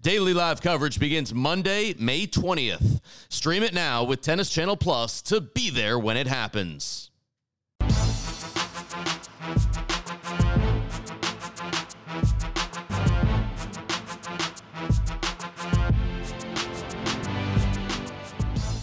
Daily live coverage begins Monday, May 20th. Stream it now with Tennis Channel Plus to be there when it happens.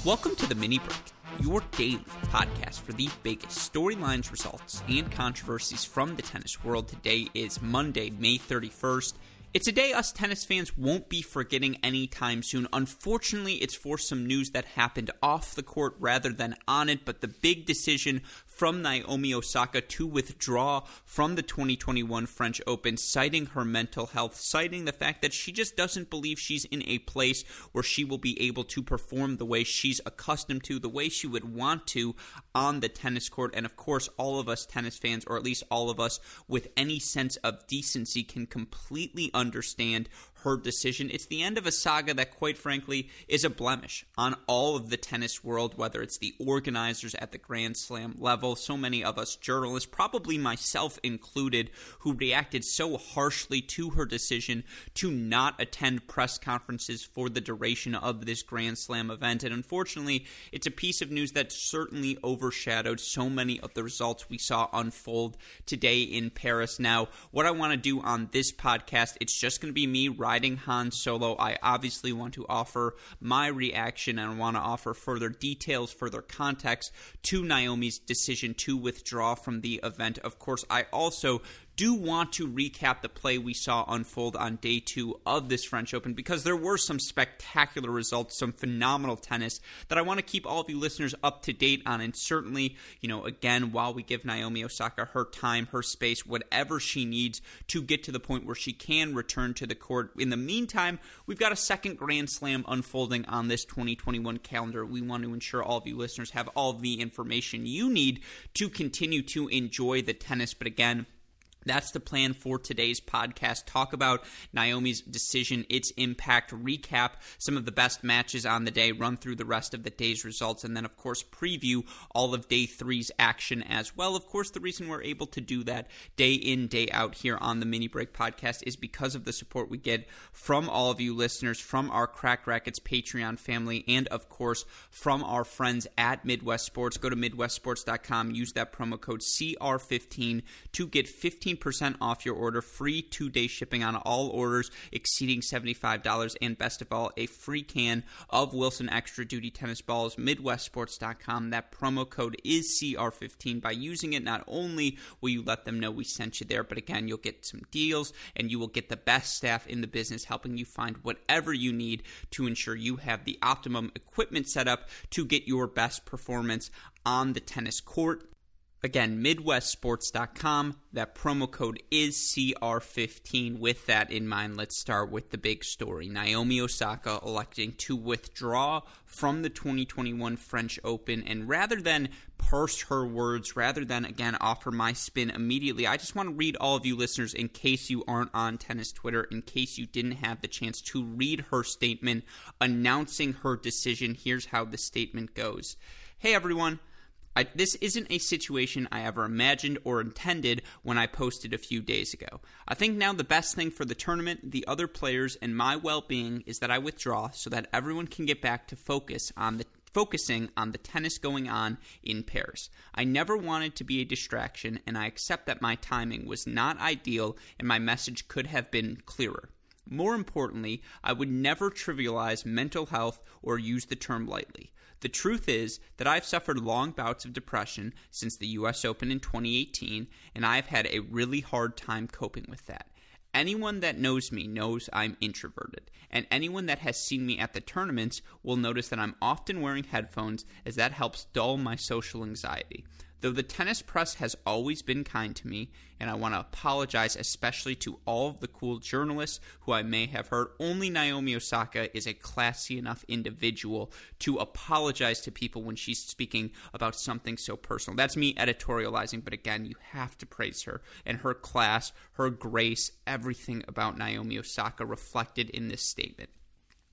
Welcome to the Mini Break, your daily podcast for the biggest storylines, results, and controversies from the tennis world. Today is Monday, May 31st. It's a day us tennis fans won't be forgetting anytime soon. Unfortunately, it's for some news that happened off the court rather than on it, but the big decision from Naomi Osaka to withdraw from the 2021 French Open, citing her mental health, citing the fact that she just doesn't believe she's in a place where she will be able to perform the way she's accustomed to, the way she would want to on the tennis court. And of course, all of us tennis fans, or at least all of us with any sense of decency, can completely understand her decision. It's the end of a saga that, quite frankly, is a blemish on all of the tennis world, whether it's the organizers at the Grand Slam level, so many of us journalists, probably myself included, who reacted so harshly to her decision to not attend press conferences for the duration of this Grand Slam event. And unfortunately, it's a piece of news that certainly overshadowed so many of the results we saw unfold today in Paris. Now, what I want to do on this podcast, it's just going to be me riding riding Han Solo, I obviously want to offer my reaction and want to offer further details, further context to Naomi's decision to withdraw from the event. Of course, I also do want to recap the play we saw unfold on day two of this French Open because there were some spectacular results, some phenomenal tennis that I want to keep all of you listeners up to date on. And certainly, you know, again, while we give Naomi Osaka her time, her space, whatever she needs to get to the point where she can return to the court. In the meantime, we've got a second Grand Slam unfolding on this 2021 calendar. We want to ensure all of you listeners have all the information you need to continue to enjoy the tennis. But again, that's the plan for today's podcast. Talk about Naomi's decision, its impact, recap some of the best matches on the day, run through the rest of the day's results, and then, of course, preview all of day three's action as well. Of course, the reason we're able to do that day in, day out here on the Mini Break podcast is because of the support we get from all of you listeners, from our Cracked Racquets Patreon family, and, of course, from our friends at Midwest Sports. Go to MidwestSports.com, use that promo code CR15 to get 15 15% off your order, free two day shipping on all orders exceeding $75, and best of all, a free can of Wilson Extra Duty tennis balls. MidwestSports.com. That promo code is CR15. By using it, not only will you let them know we sent you there, but again, you'll get some deals and you will get the best staff in the business helping you find whatever you need to ensure you have the optimum equipment set up to get your best performance on the tennis court. Again, MidwestSports.com. That promo code is CR15. With that in mind, let's start with the big story. Naomi Osaka electing to withdraw from the 2021 French Open. And rather than parse her words, rather than, again, offer my spin immediately, I just want to read all of you listeners in case you aren't on tennis Twitter, in case you didn't have the chance to read her statement announcing her decision. Here's how the statement goes Hey, everyone. I, this isn't a situation I ever imagined or intended when I posted a few days ago. I think now the best thing for the tournament, the other players, and my well being is that I withdraw so that everyone can get back to focus on the focusing on the tennis going on in Paris. I never wanted to be a distraction, and I accept that my timing was not ideal and my message could have been clearer. More importantly, I would never trivialize mental health or use the term lightly. The truth is that I've suffered long bouts of depression since the US Open in 2018, and I've had a really hard time coping with that. Anyone that knows me knows I'm introverted, and anyone that has seen me at the tournaments will notice that I'm often wearing headphones as that helps dull my social anxiety. Though the tennis press has always been kind to me, and I want to apologize especially to all of the cool journalists who I may have hurt, only Naomi Osaka is a classy enough individual to apologize to people when she's speaking about something so personal. That's me editorializing, but again, you have to praise her and her class, her grace, everything about Naomi Osaka reflected in this statement.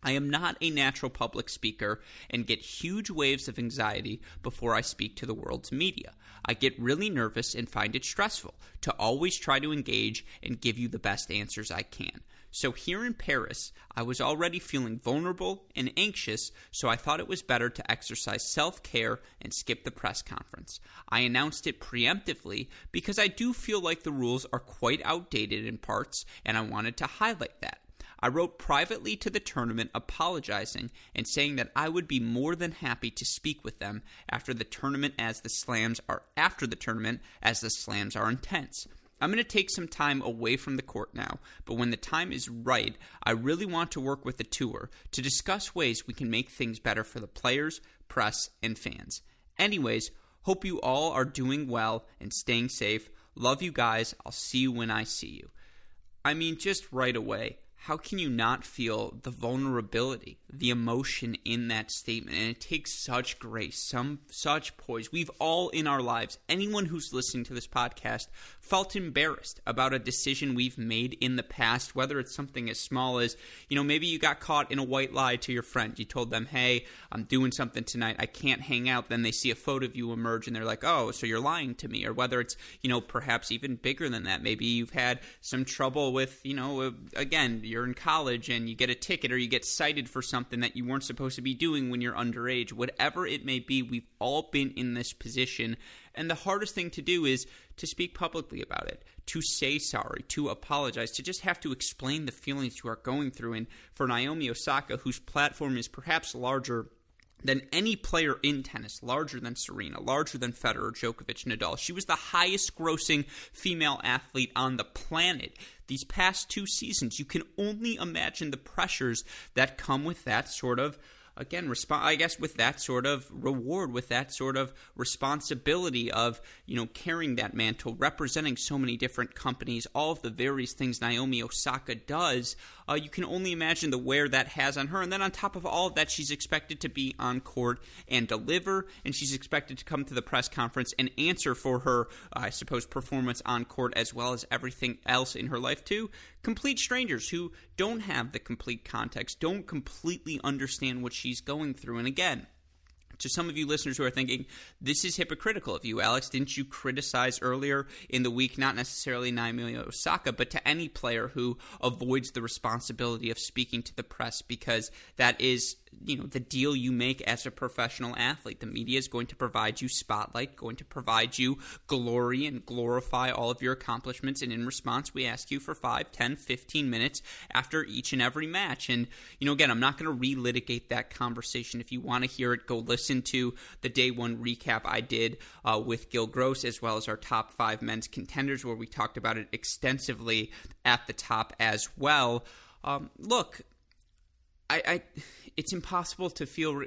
I am not a natural public speaker and get huge waves of anxiety before I speak to the world's media. I get really nervous and find it stressful to always try to engage and give you the best answers I can. So here in Paris, I was already feeling vulnerable and anxious, so I thought it was better to exercise self care and skip the press conference. I announced it preemptively because I do feel like the rules are quite outdated in parts, and I wanted to highlight that. I wrote privately to the tournament apologizing and saying that I would be more than happy to speak with them after the tournament as the slams are after the tournament as the slams are intense. I'm going to take some time away from the court now, but when the time is right, I really want to work with the tour to discuss ways we can make things better for the players, press, and fans. Anyways, hope you all are doing well and staying safe. Love you guys. I'll see you when I see you. I mean, just right away, how can you not feel the vulnerability, the emotion in that statement? And it takes such grace, some such poise. We've all in our lives, anyone who's listening to this podcast, felt embarrassed about a decision we've made in the past, whether it's something as small as, you know, maybe you got caught in a white lie to your friend. You told them, hey, I'm doing something tonight. I can't hang out. Then they see a photo of you emerge and they're like, oh, so you're lying to me. Or whether it's, you know, perhaps even bigger than that. Maybe you've had some trouble with, you know, uh, again, you're in college and you get a ticket or you get cited for something that you weren't supposed to be doing when you're underage. Whatever it may be, we've all been in this position. And the hardest thing to do is to speak publicly about it, to say sorry, to apologize, to just have to explain the feelings you are going through. And for Naomi Osaka, whose platform is perhaps larger than any player in tennis, larger than Serena, larger than Federer, Djokovic, Nadal. She was the highest grossing female athlete on the planet these past two seasons. You can only imagine the pressures that come with that sort of again, respond. I guess with that sort of reward, with that sort of responsibility of you know carrying that mantle, representing so many different companies, all of the various things Naomi Osaka does, uh, you can only imagine the wear that has on her. And then on top of all of that, she's expected to be on court and deliver, and she's expected to come to the press conference and answer for her, uh, I suppose, performance on court as well as everything else in her life too. Complete strangers who don't have the complete context, don't completely understand what she's going through. And again, to some of you listeners who are thinking, this is hypocritical of you, Alex. Didn't you criticize earlier in the week, not necessarily Naomi Osaka, but to any player who avoids the responsibility of speaking to the press because that is you know the deal you make as a professional athlete. The media is going to provide you spotlight going to provide you glory and glorify all of your accomplishments. And in response we ask you for 5 10 15 minutes after each and every match. And you know again i'm not going to relitigate that conversation. If you want to hear it go listen to the day one recap i did uh, with gil gross as well as our top five men's contenders where we talked about it extensively at the top as well. Um, look I, I it's impossible to feel.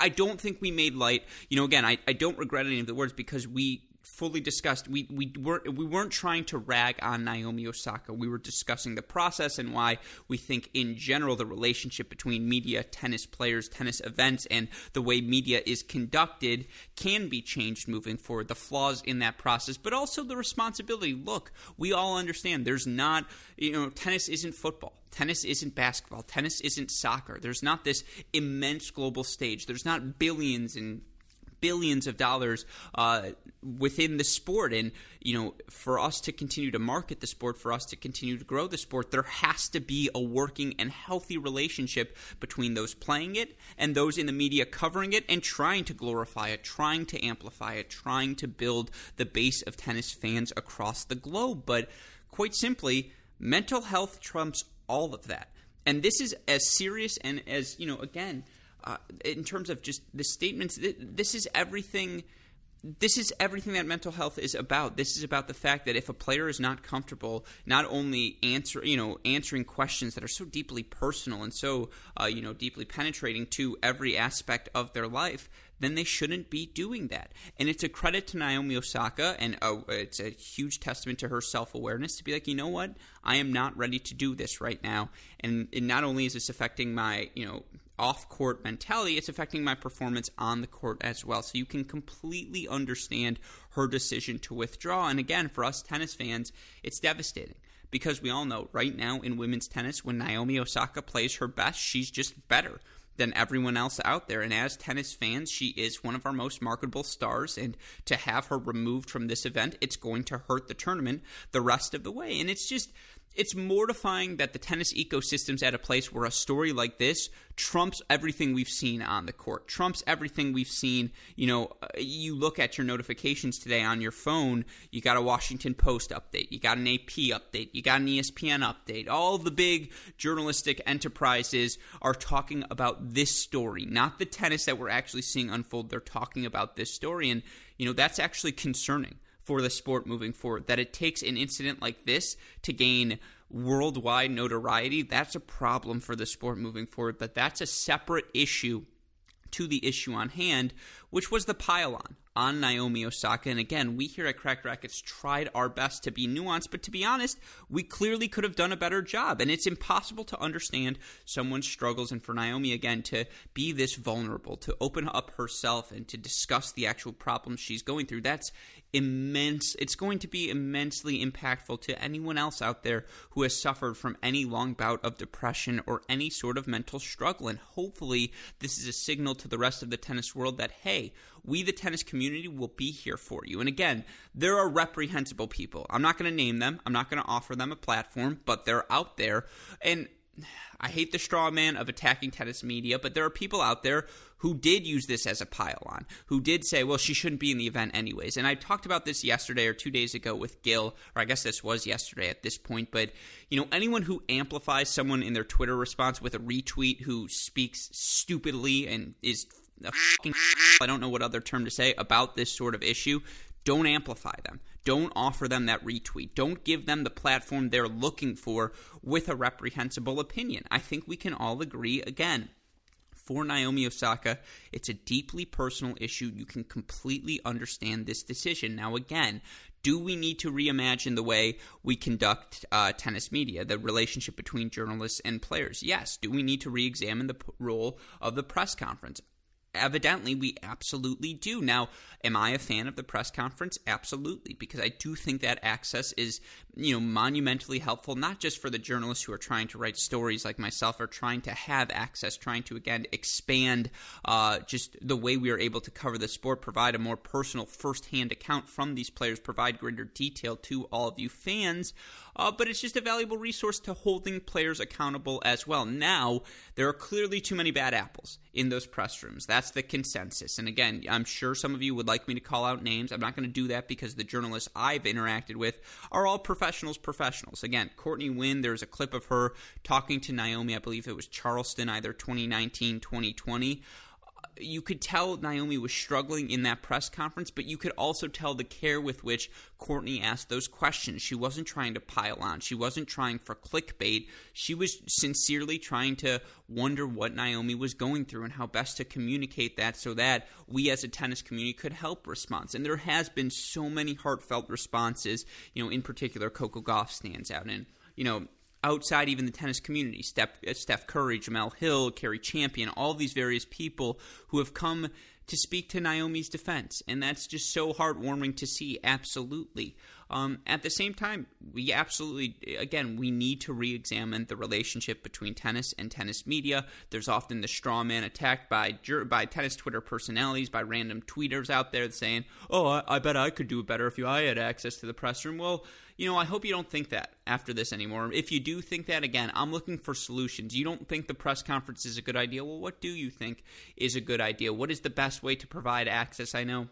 I don't think we made light. You know, again, I, I don't regret any of the words because we fully discussed. We we weren't we weren't trying to rag on Naomi Osaka. We were discussing the process and why we think in general the relationship between media, tennis players, tennis events, and the way media is conducted can be changed moving forward. The flaws in that process, but also the responsibility. Look, we all understand there's not you know tennis isn't football. Tennis isn't basketball. Tennis isn't soccer. There's not this immense global stage. There's not billions and billions of dollars uh, within the sport. And, you know, for us to continue to market the sport, for us to continue to grow the sport, there has to be a working and healthy relationship between those playing it and those in the media covering it and trying to glorify it, trying to amplify it, trying to build the base of tennis fans across the globe. But quite simply, mental health trumps all of that. And this is as serious and as, you know, again, uh, in terms of just the statements, this is everything. This is everything that mental health is about. This is about the fact that if a player is not comfortable, not only answer, you know, answering questions that are so deeply personal and so, uh, you know, deeply penetrating to every aspect of their life, then they shouldn't be doing that. And it's a credit to Naomi Osaka, and a, it's a huge testament to her self awareness to be like, you know what, I am not ready to do this right now. And, and not only is this affecting my, you know, off court mentality, it's affecting my performance on the court as well. So you can completely understand her decision to withdraw. And again, for us tennis fans, it's devastating because we all know right now in women's tennis, when Naomi Osaka plays her best, she's just better than everyone else out there. And as tennis fans, she is one of our most marketable stars. And to have her removed from this event, it's going to hurt the tournament the rest of the way. And it's just it's mortifying that the tennis ecosystem's at a place where a story like this trumps everything we've seen on the court, trumps everything we've seen. You know, uh, you look at your notifications today on your phone, you got a Washington Post update, you got an AP update, you got an ESPN update. All the big journalistic enterprises are talking about this story, not the tennis that we're actually seeing unfold. They're talking about this story. And, you know, that's actually concerning for the sport moving forward. That it takes an incident like this to gain worldwide notoriety, that's a problem for the sport moving forward. But that's a separate issue to the issue on hand, which was the pylon on Naomi Osaka. And again, we here at Cracked Racquets tried our best to be nuanced, but to be honest, we clearly could have done a better job. And it's impossible to understand someone's struggles. And for Naomi, again, to be this vulnerable, to open up herself and to discuss the actual problems she's going through, that's immense. It's going to be immensely impactful to anyone else out there who has suffered from any long bout of depression or any sort of mental struggle. And hopefully, this is a signal to the rest of the tennis world that, hey, we, the tennis community, will be here for you. And again, there are reprehensible people. I'm not going to name them, I'm not going to offer them a platform, but they're out there. And I hate the straw man of attacking tennis media, but there are people out there who did use this as a pile-on, who did say, well, she shouldn't be in the event anyways. And I talked about this yesterday or two days ago with Gil, or I guess this was yesterday at this point. But, you know, anyone who amplifies someone in their Twitter response with a retweet who speaks stupidly and is I don't know what other term to say, about this sort of issue, don't amplify them. Don't offer them that retweet. Don't give them the platform they're looking for with a reprehensible opinion. I think we can all agree again. For Naomi Osaka, it's a deeply personal issue. You can completely understand this decision. Now, again, do we need to reimagine the way we conduct uh, tennis media, the relationship between journalists and players? Yes. Do we need to re examine the p- role of the press conference? Evidently we absolutely do. Now, am I a fan of the press conference? Absolutely, because I do think that access is, you know, monumentally helpful not just for the journalists who are trying to write stories like myself or trying to have access, trying to again expand uh, just the way we are able to cover the sport, provide a more personal first-hand account from these players, provide greater detail to all of you fans. Uh, but it's just a valuable resource to holding players accountable as well. Now, there are clearly too many bad apples in those press rooms. That's the consensus. And again, I'm sure some of you would like me to call out names. I'm not going to do that because the journalists I've interacted with are all professionals, professionals. Again, Courtney Nguyen, there's a clip of her talking to Naomi, I believe it was Charleston, either 2019, 2020 you could tell Naomi was struggling in that press conference, but you could also tell the care with which Courtney asked those questions. She wasn't trying to pile on, she wasn't trying for clickbait. She was sincerely trying to wonder what Naomi was going through and how best to communicate that so that we as a tennis community could help response. And there has been so many heartfelt responses, you know, in particular Coco Gauff stands out and you know, outside even the tennis community Steph, uh, Steph Curry, Jemele Hill, Cari Champion, all these various people who have come to speak to Naomi's defense. And that's just so heartwarming to see, absolutely. Um, at the same time, we absolutely, again, we need to re examine the relationship between tennis and tennis media. There's often the straw man attacked by, by tennis Twitter personalities, by random tweeters out there saying, oh, I, I bet I could do it better if you, I had access to the press room. Well, you know, I hope you don't think that after this anymore. If you do think that, again, I'm looking for solutions. You don't think the press conference is a good idea? Well, what do you think is a good idea? What is the best way to provide access? I know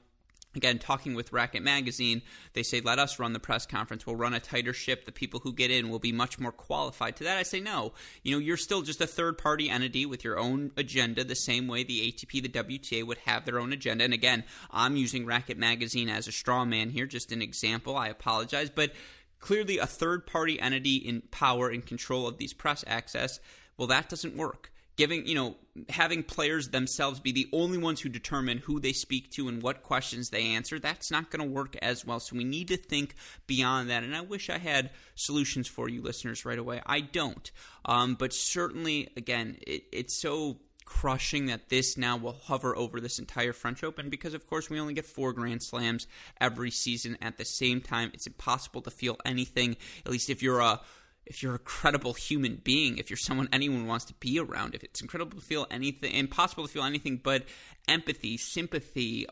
Again, talking with Racquet Magazine, they say, let us run the press conference. We'll run a tighter ship. The people who get in will be much more qualified. To that, I say, no. You know, you're still just a third party entity with your own agenda, the same way the ATP, the WTA would have their own agenda. And again, I'm using Racquet Magazine as a straw man here, just an example. I apologize. But clearly, a third party entity in power and control of these press access, well, that doesn't work giving, you know, having players themselves be the only ones who determine who they speak to and what questions they answer, that's not going to work as well. So we need to think beyond that. And I wish I had solutions for you listeners right away. I don't. Um, but certainly, again, it, it's so crushing that this now will hover over this entire French Open because, of course, we only get four Grand Slams every season at the same time. It's impossible to feel anything, at least if you're a if you're a credible human being, if you're someone anyone wants to be around, if it's incredible to feel anything, impossible to feel anything but empathy, sympathy,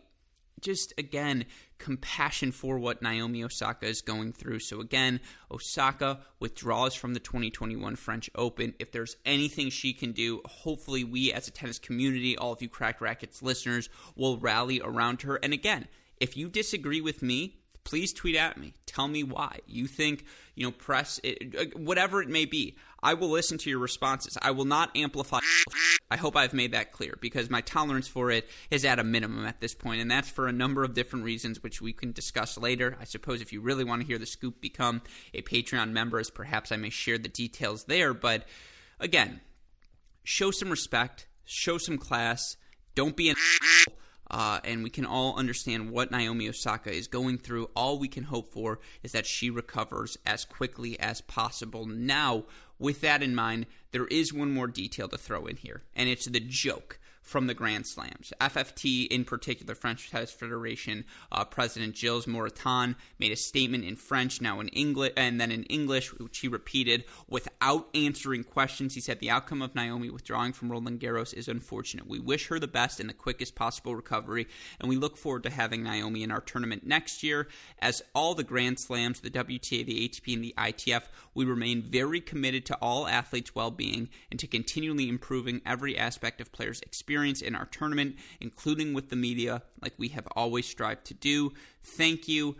just again, compassion for what Naomi Osaka is going through. So, again, Osaka withdraws from the 2021 French Open. If there's anything she can do, hopefully, we as a tennis community, all of you Cracked Racquets listeners, will rally around her. And again, if you disagree with me, please tweet at me. Tell me why. You think, you know, press, it, uh, whatever it may be. I will listen to your responses. I will not amplify. I hope I've made that clear because my tolerance for it is at a minimum at this point, and that's for a number of different reasons, which we can discuss later. I suppose if you really want to hear the scoop, become a Patreon member, as perhaps I may share the details there. But again, show some respect, show some class. Don't be an uh, and we can all understand what Naomi Osaka is going through. All we can hope for is that she recovers as quickly as possible. Now, with that in mind, there is one more detail to throw in here, and it's the joke from the Grand Slams. FFT, in particular, French Tennis Federation uh, President Gilles Moretton made a statement in French, now in English, and then in English, which he repeated without answering questions. He said the outcome of Naomi withdrawing from Roland Garros is unfortunate. We wish her the best and the quickest possible recovery, and we look forward to having Naomi in our tournament next year. As all the Grand Slams, the WTA, the ATP, and the ITF, we remain very committed to all athletes' well being and to continually improving every aspect of players' experience experience in our tournament, including with the media, like we have always strived to do. Thank you.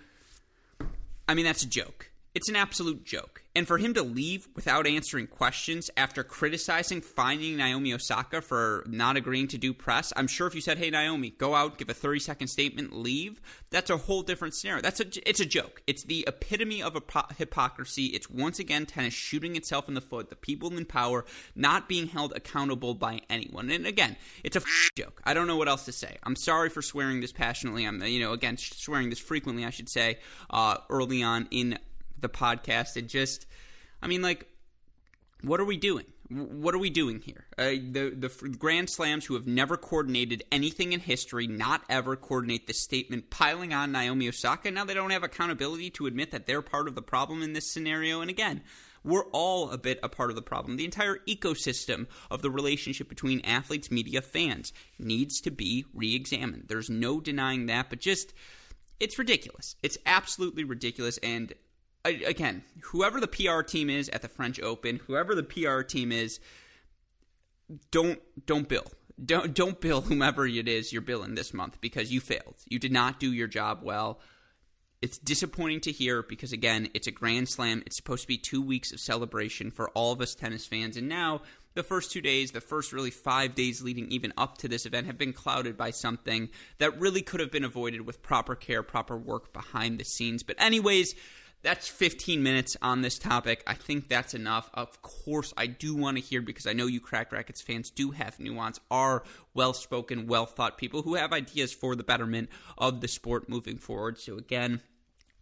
I mean, that's a joke. It's an absolute joke. And for him to leave without answering questions after criticizing finding Naomi Osaka for not agreeing to do press, I'm sure if you said, "Hey Naomi, go out, give a 30 second statement, leave," that's a whole different scenario. That's a it's a joke. It's the epitome of a hypocrisy. It's once again tennis shooting itself in the foot. The people in power not being held accountable by anyone. And again, it's a f- joke. I don't know what else to say. I'm sorry for swearing this passionately. I'm you know again swearing this frequently. I should say uh, early on in the podcast and just, I mean, like, what are we doing? What are we doing here? Uh, the the Grand Slams who have never coordinated anything in history, not ever coordinate the statement piling on Naomi Osaka. Now they don't have accountability to admit that they're part of the problem in this scenario. And again, we're all a bit a part of the problem. The entire ecosystem of the relationship between athletes, media, fans needs to be re examined. There's no denying that, but just, it's ridiculous. It's absolutely ridiculous. And again, whoever the PR team is at the French Open, whoever the PR team is, don't don't bill. Don't don't bill whomever it is you're billing this month because you failed. You did not do your job well. It's disappointing to hear because again, it's a grand slam. It's supposed to be 2 weeks of celebration for all of us tennis fans and now the first 2 days, the first really 5 days leading even up to this event have been clouded by something that really could have been avoided with proper care, proper work behind the scenes. But anyways, that's 15 minutes on this topic. I think that's enough. Of course, I do want to hear because I know you Cracked Racquets fans do have nuance, are well spoken, well thought people who have ideas for the betterment of the sport moving forward. So, again,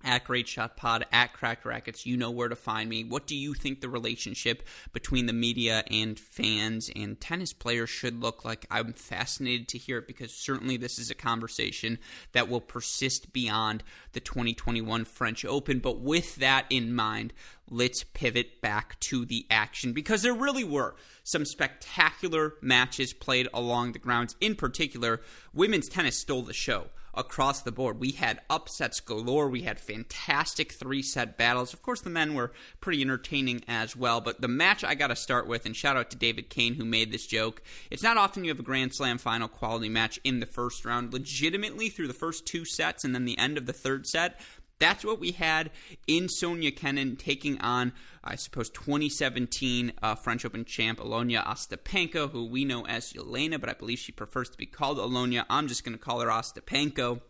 at Great Shot Pod, at Cracked Racquets. You know where to find me. What do you think the relationship between the media and fans and tennis players should look like? I'm fascinated to hear it because certainly this is a conversation that will persist beyond the 2021 French Open. But with that in mind, let's pivot back to the action because there really were some spectacular matches played along the grounds. In particular, women's tennis stole the show across the board. We had upsets galore. We had fantastic three set battles. Of course, the men were pretty entertaining as well. But the match I got to start with, and shout out to David Kane who made this joke. It's not often you have a Grand Slam final quality match in the first round. Legitimately, through the first two sets and then the end of the third set, that's what we had in Sofia Kenin taking on, I suppose, 2017 uh, French Open champ Alona Ostapenko, who we know as Yelena, but I believe she prefers to be called Alona. I'm just going to call her Ostapenko.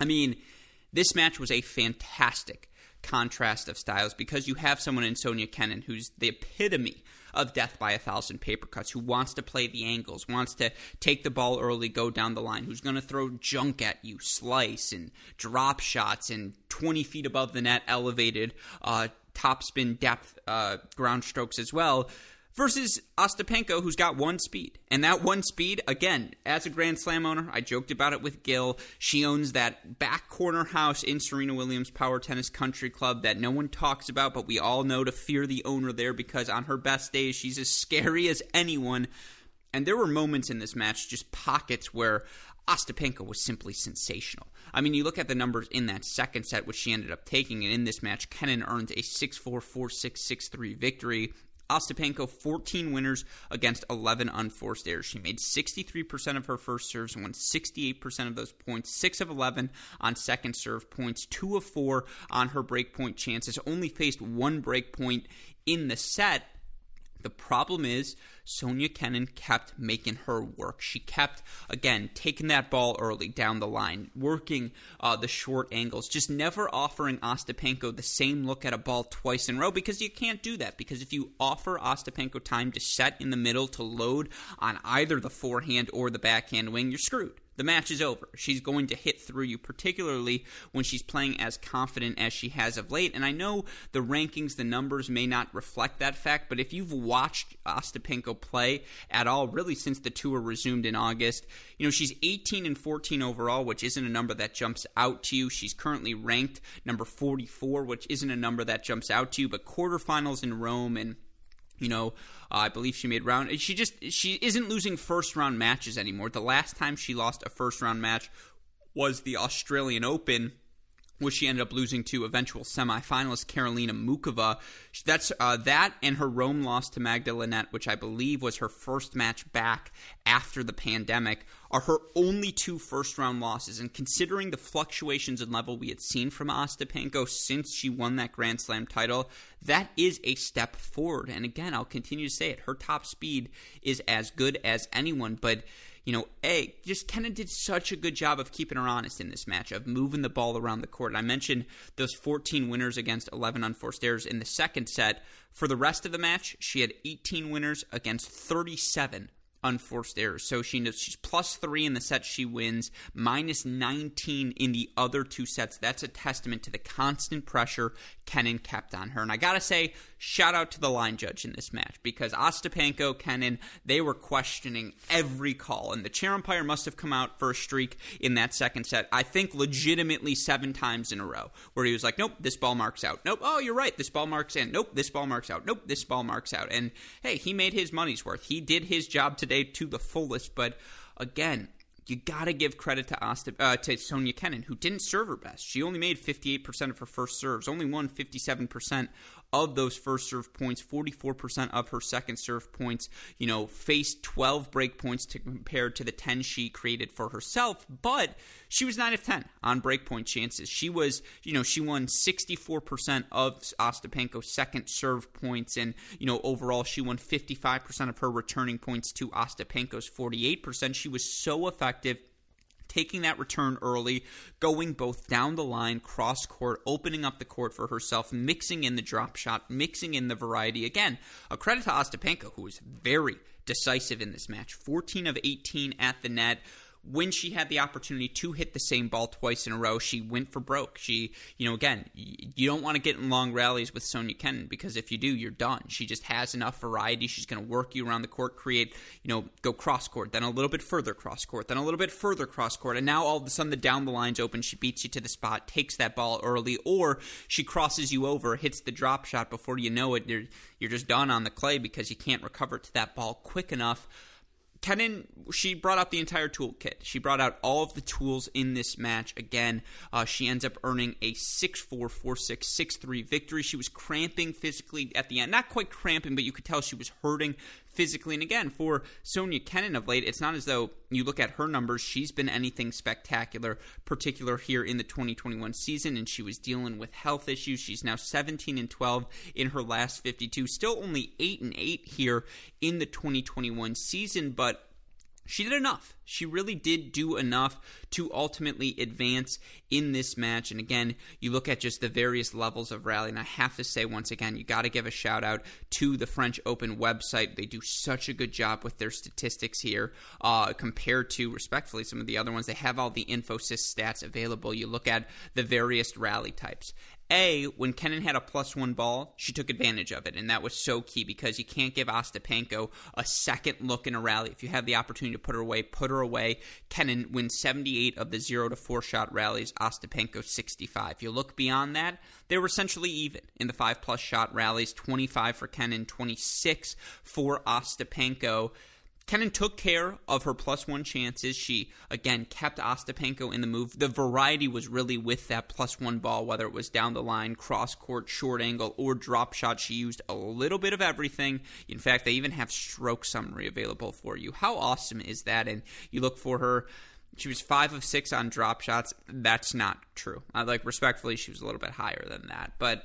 I mean, this match was a fantastic contrast of styles because you have someone in Sofia Kenin who's the epitome of death by a thousand paper cuts, who wants to play the angles, wants to take the ball early, go down the line, who's going to throw junk at you, slice and drop shots and 20 feet above the net elevated uh, topspin depth uh, ground strokes as well versus Ostapenko, who's got one speed. And that one speed, again, as a Grand Slam owner, I joked about it with Gil. She owns that back corner house in Serena Williams Power Tennis Country Club that no one talks about, but we all know to fear the owner there because on her best days, she's as scary as anyone. And there were moments in this match, just pockets where Ostapenko was simply sensational. I mean, you look at the numbers in that second set, which she ended up taking, and in this match, Kenin earned a 6 4 4 6 6 3 victory. Ostapenko, 14 winners against 11 unforced errors. She made 63% of her first serves, and won 68% of those points, 6 of 11 on second serve points, 2 of 4 on her breakpoint chances, only faced one breakpoint in the set. The problem is Sonia Kenin kept making her work. She kept, again, taking that ball early down the line, working uh, the short angles, just never offering Ostapenko the same look at a ball twice in a row because you can't do that. Because if you offer Ostapenko time to set in the middle to load on either the forehand or the backhand wing, you're screwed the match is over. She's going to hit through you, particularly when she's playing as confident as she has of late. And I know the rankings, the numbers may not reflect that fact, but if you've watched Ostapenko play at all, really since the tour resumed in August, you know, she's 18 and 14 overall, which isn't a number that jumps out to you. She's currently ranked number 44, which isn't a number that jumps out to you, but quarterfinals in Rome and you know, uh, I believe she made round. She just she isn't losing first round matches anymore. The last time she lost a first round match was the Australian Open which she ended up losing to eventual semifinalist Karolina Muchova. That's uh, that and her Rome loss to Magda Linette, which I believe was her first match back after the pandemic, are her only two first round losses. And considering the fluctuations in level we had seen from Ostapenko since she won that Grand Slam title, that is a step forward. And again, I'll continue to say it. Her top speed is as good as anyone, but you know, A, just Kenin did such a good job of keeping her honest in this match, of moving the ball around the court. And I mentioned those 14 winners against 11 unforced errors in the second set. For the rest of the match, she had 18 winners against 37 unforced errors. So she knows she's plus three in the set she wins, minus 19 in the other two sets. That's a testament to the constant pressure Kenin kept on her. And I gotta say, shout out to the line judge in this match because Ostapenko, Kenin, they were questioning every call. And the chair umpire must have come out for a streak in that second set. I think legitimately seven times in a row where he was like, nope, this ball marks out. Nope, oh, you're right, this ball marks in. Nope, this ball marks out. Nope, this ball marks out. And hey, he made his money's worth. He did his job to today to the fullest. But again, you got to give credit to Asta, uh, to Sofia Kenin, who didn't serve her best. She only made 58% of her first serves, only won 57% of those first serve points, 44% of her second serve points, you know, faced 12 break points to compare to the 10 she created for herself, but she was 9 of 10 on break point chances. She was, you know, she won 64% of Ostapenko's second serve points and, you know, overall she won 55% of her returning points to Ostapenko's 48%. She was so effective taking that return early, going both down the line, cross court, opening up the court for herself, mixing in the drop shot, mixing in the variety. Again, a credit to Ostapenko, who was very decisive in this match 14 of 18 at the net when she had the opportunity to hit the same ball twice in a row, she went for broke. She, you know, again, you don't want to get in long rallies with Sofia Kenin because if you do, you're done. She just has enough variety. She's going to work you around the court, create, you know, go cross court, then a little bit further cross court, then a little bit further cross court, and now all of a sudden the down the line's open. She beats you to the spot, takes that ball early, or she crosses you over, hits the drop shot before you know it. You're, you're just done on the clay because you can't recover to that ball quick enough Kenin, she brought out the entire toolkit. She brought out all of the tools in this match. Again, uh, she ends up earning a 6 4, 4 6, 6 3 victory. She was cramping physically at the end. Not quite cramping, but you could tell she was hurting physically. And again, for Sonia Kenin of late, it's not as though you look at her numbers, she's been anything spectacular, particular here in the 2021 season, and she was dealing with health issues. She's now 17 and 12 in her last 52, still only 8 and 8 here in the 2021 season, but she did enough. She really did do enough to ultimately advance in this match. And again, you look at just the various levels of rally, and I have to say once again, you got to give a shout out to the French Open website. They do such a good job with their statistics here uh, compared to, respectfully, some of the other ones. They have all the Infosys stats available. You look at the various rally types. A, when Kenin had a plus one ball, she took advantage of it, and that was so key because you can't give Ostapenko a second look in a rally. If you have the opportunity to put her away, put her away. Kenin wins 78 of the zero to four shot rallies, Ostapenko 65. If You look beyond that, they were essentially even in the five plus shot rallies 25 for Kenin, 26 for Ostapenko. Kenin took care of her plus one chances. She, again, kept Ostapenko in the move. The variety was really with that plus one ball, whether it was down the line, cross court, short angle, or drop shot. She used a little bit of everything. In fact, they even have stroke summary available for you. How awesome is that? And you look for her. She was five of six on drop shots. That's not true. I like respectfully, she was a little bit higher than that. But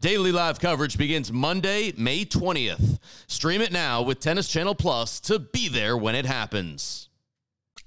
Daily live coverage begins Monday, May 20th. Stream it now with Tennis Channel Plus to be there when it happens.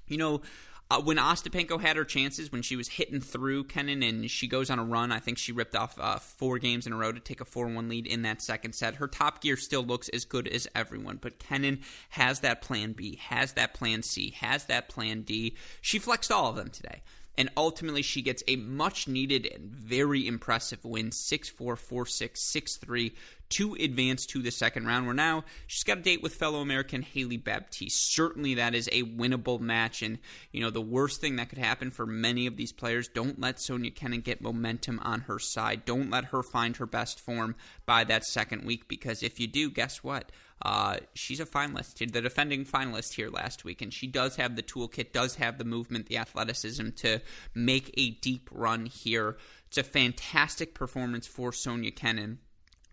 You know, uh, when Ostapenko had her chances, when she was hitting through Kenin and she goes on a run, I think she ripped off uh, four games in a row to take a 4 1 lead in that second set. Her top gear still looks as good as everyone, but Kenin has that plan B, has that plan C, has that plan D. She flexed all of them today and ultimately she gets a much needed and very impressive win 6 4 4 6 6 3 to advance to the second round where now she's got a date with fellow american Hailey Baptiste. Certainly that is a winnable match and you know the worst thing that could happen for many of these players don't let sonia kenin get momentum on her side. Don't let her find her best form by that second week because if you do guess what uh, she's a finalist, the defending finalist here last week, and she does have the toolkit, does have the movement, the athleticism to make a deep run here. It's a fantastic performance for Sonia Kenin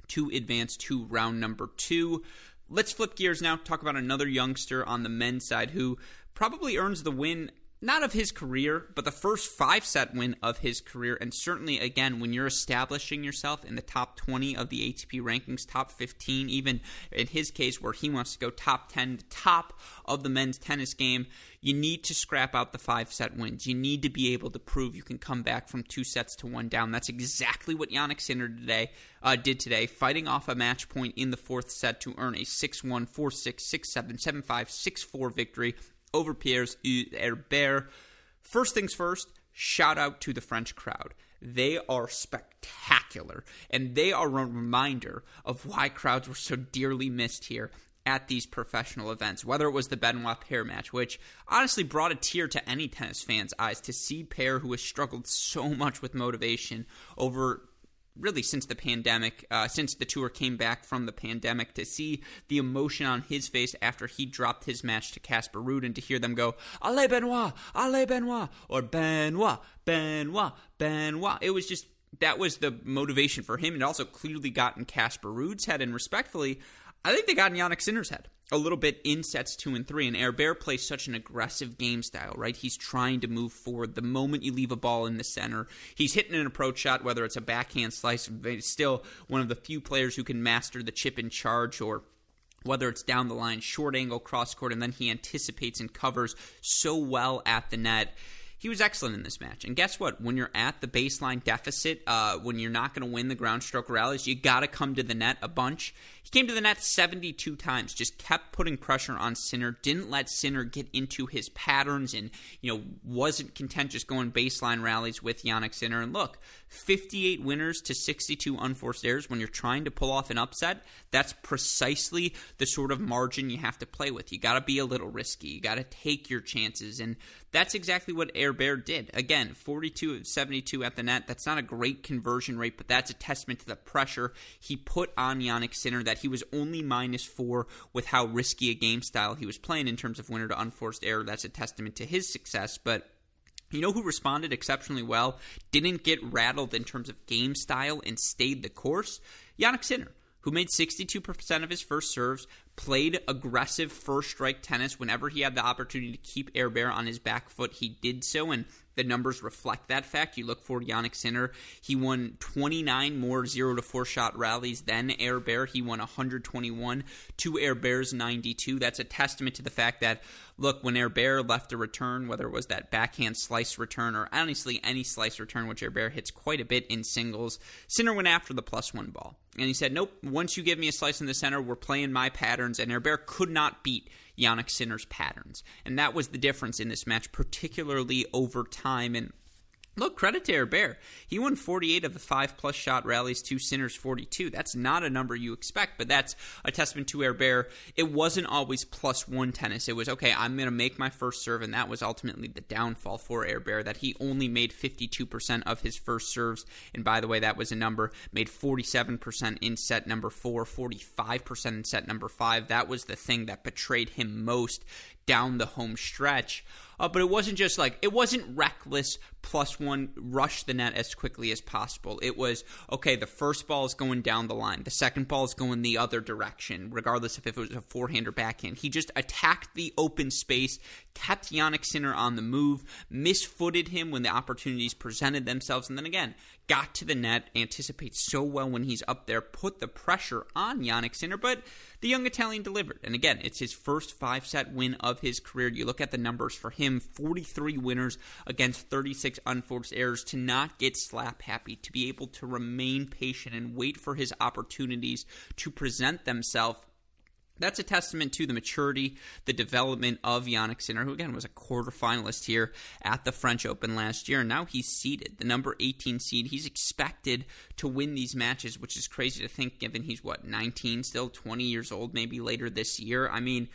to advance to round number two. Let's flip gears now, talk about another youngster on the men's side who probably earns the win not of his career, but the first five set win of his career. And certainly, again, when you're establishing yourself in the top 20 of the ATP rankings, top 15, even in his case where he wants to go top 10, top of the men's tennis game, you need to scrap out the five set wins. You need to be able to prove you can come back from two sets to one down. That's exactly what Jannik Sinner today uh, did today, fighting off a match point in the fourth set to earn a 6 1, 4 6, 6 7, 7 5, 6 4 victory over Pierre Herbert. First things first, shout out to the French crowd. They are spectacular, and they are a reminder of why crowds were so dearly missed here at these professional events, whether it was the Benoit Paire match, which honestly brought a tear to any tennis fan's eyes to see Paire, who has struggled so much with motivation over really since the pandemic, uh, since the tour came back from the pandemic, to see the emotion on his face after he dropped his match to Casper Ruud and to hear them go, Allez Benoit, Allez Benoit, or Benoit, Benoit, Benoit. It was just, that was the motivation for him. It also clearly got in Casper Ruud's head, and respectfully, I think they got in Jannik Sinner's head a little bit in sets two and three. And Herbert plays such an aggressive game style, right? He's trying to move forward. The moment you leave a ball in the center, he's hitting an approach shot, whether it's a backhand slice. Still one of the few players who can master the chip in charge or whether it's down the line, short angle, cross court, and then he anticipates and covers so well at the net he was excellent in this match. And guess what? When you're at the baseline deficit, uh, when you're not going to win the ground stroke rallies, you got to come to the net a bunch. He came to the net 72 times, just kept putting pressure on Sinner, didn't let Sinner get into his patterns, and you know wasn't content just going baseline rallies with Jannik Sinner. And look, 58 winners to 62 unforced errors. When you're trying to pull off an upset, that's precisely the sort of margin you have to play with. You got to be a little risky. You got to take your chances, and that's exactly what Herbert did. Again, 42 of 72 at the net. That's not a great conversion rate, but that's a testament to the pressure he put on Jannik Sinner that he was only minus four with how risky a game style he was playing in terms of winner to unforced error. That's a testament to his success, but You know who responded exceptionally well, didn't get rattled in terms of game style, and stayed the course? Jannik Sinner, who made 62% of his first serves, played aggressive first strike tennis whenever he had the opportunity to keep Air Bear on his back foot. He did so, and the numbers reflect that fact. You look for Jannik Sinner. He won 29 more 0 to 4 shot rallies than Herbert. He won 121 to Herbert's 92. That's a testament to the fact that, look, when Herbert left a return, whether it was that backhand slice return or honestly any slice return, which Herbert hits quite a bit in singles, Sinner went after the plus one ball. And he said, nope, once you give me a slice in the center, we're playing my patterns. And Herbert could not beat Jannik Sinner's patterns. And that was the difference in this match, particularly over time. And Look, credit to Bear. He won 48 of the five plus shot rallies, two Sinners 42. That's not a number you expect, but that's a testament to Bear. It wasn't always plus one tennis. It was, okay, I'm going to make my first serve, and that was ultimately the downfall for Bear that he only made 52% of his first serves. And by the way, that was a number, made 47% in set number four, 45% in set number five. That was the thing that betrayed him most down the home stretch. Uh, but it wasn't just like it wasn't reckless plus one rush the net as quickly as possible. It was okay. The first ball is going down the line. The second ball is going the other direction, regardless if it was a forehand or backhand. He just attacked the open space, kept Jannik Sinner on the move, misfooted him when the opportunities presented themselves, and then again got to the net, anticipates so well when he's up there, put the pressure on Jannik Sinner, but the young Italian delivered. And again, it's his first five set win of his career. You look at the numbers for him 43 winners against 36 unforced errors, to not get slap happy, to be able to remain patient and wait for his opportunities to present themselves that's a testament to the maturity, the development of Jannik Sinner, who again was a quarterfinalist here at the French Open last year. And now he's seeded, the number 18 seed. He's expected to win these matches, which is crazy to think given he's, what, 19, still 20 years old, maybe later this year. I mean,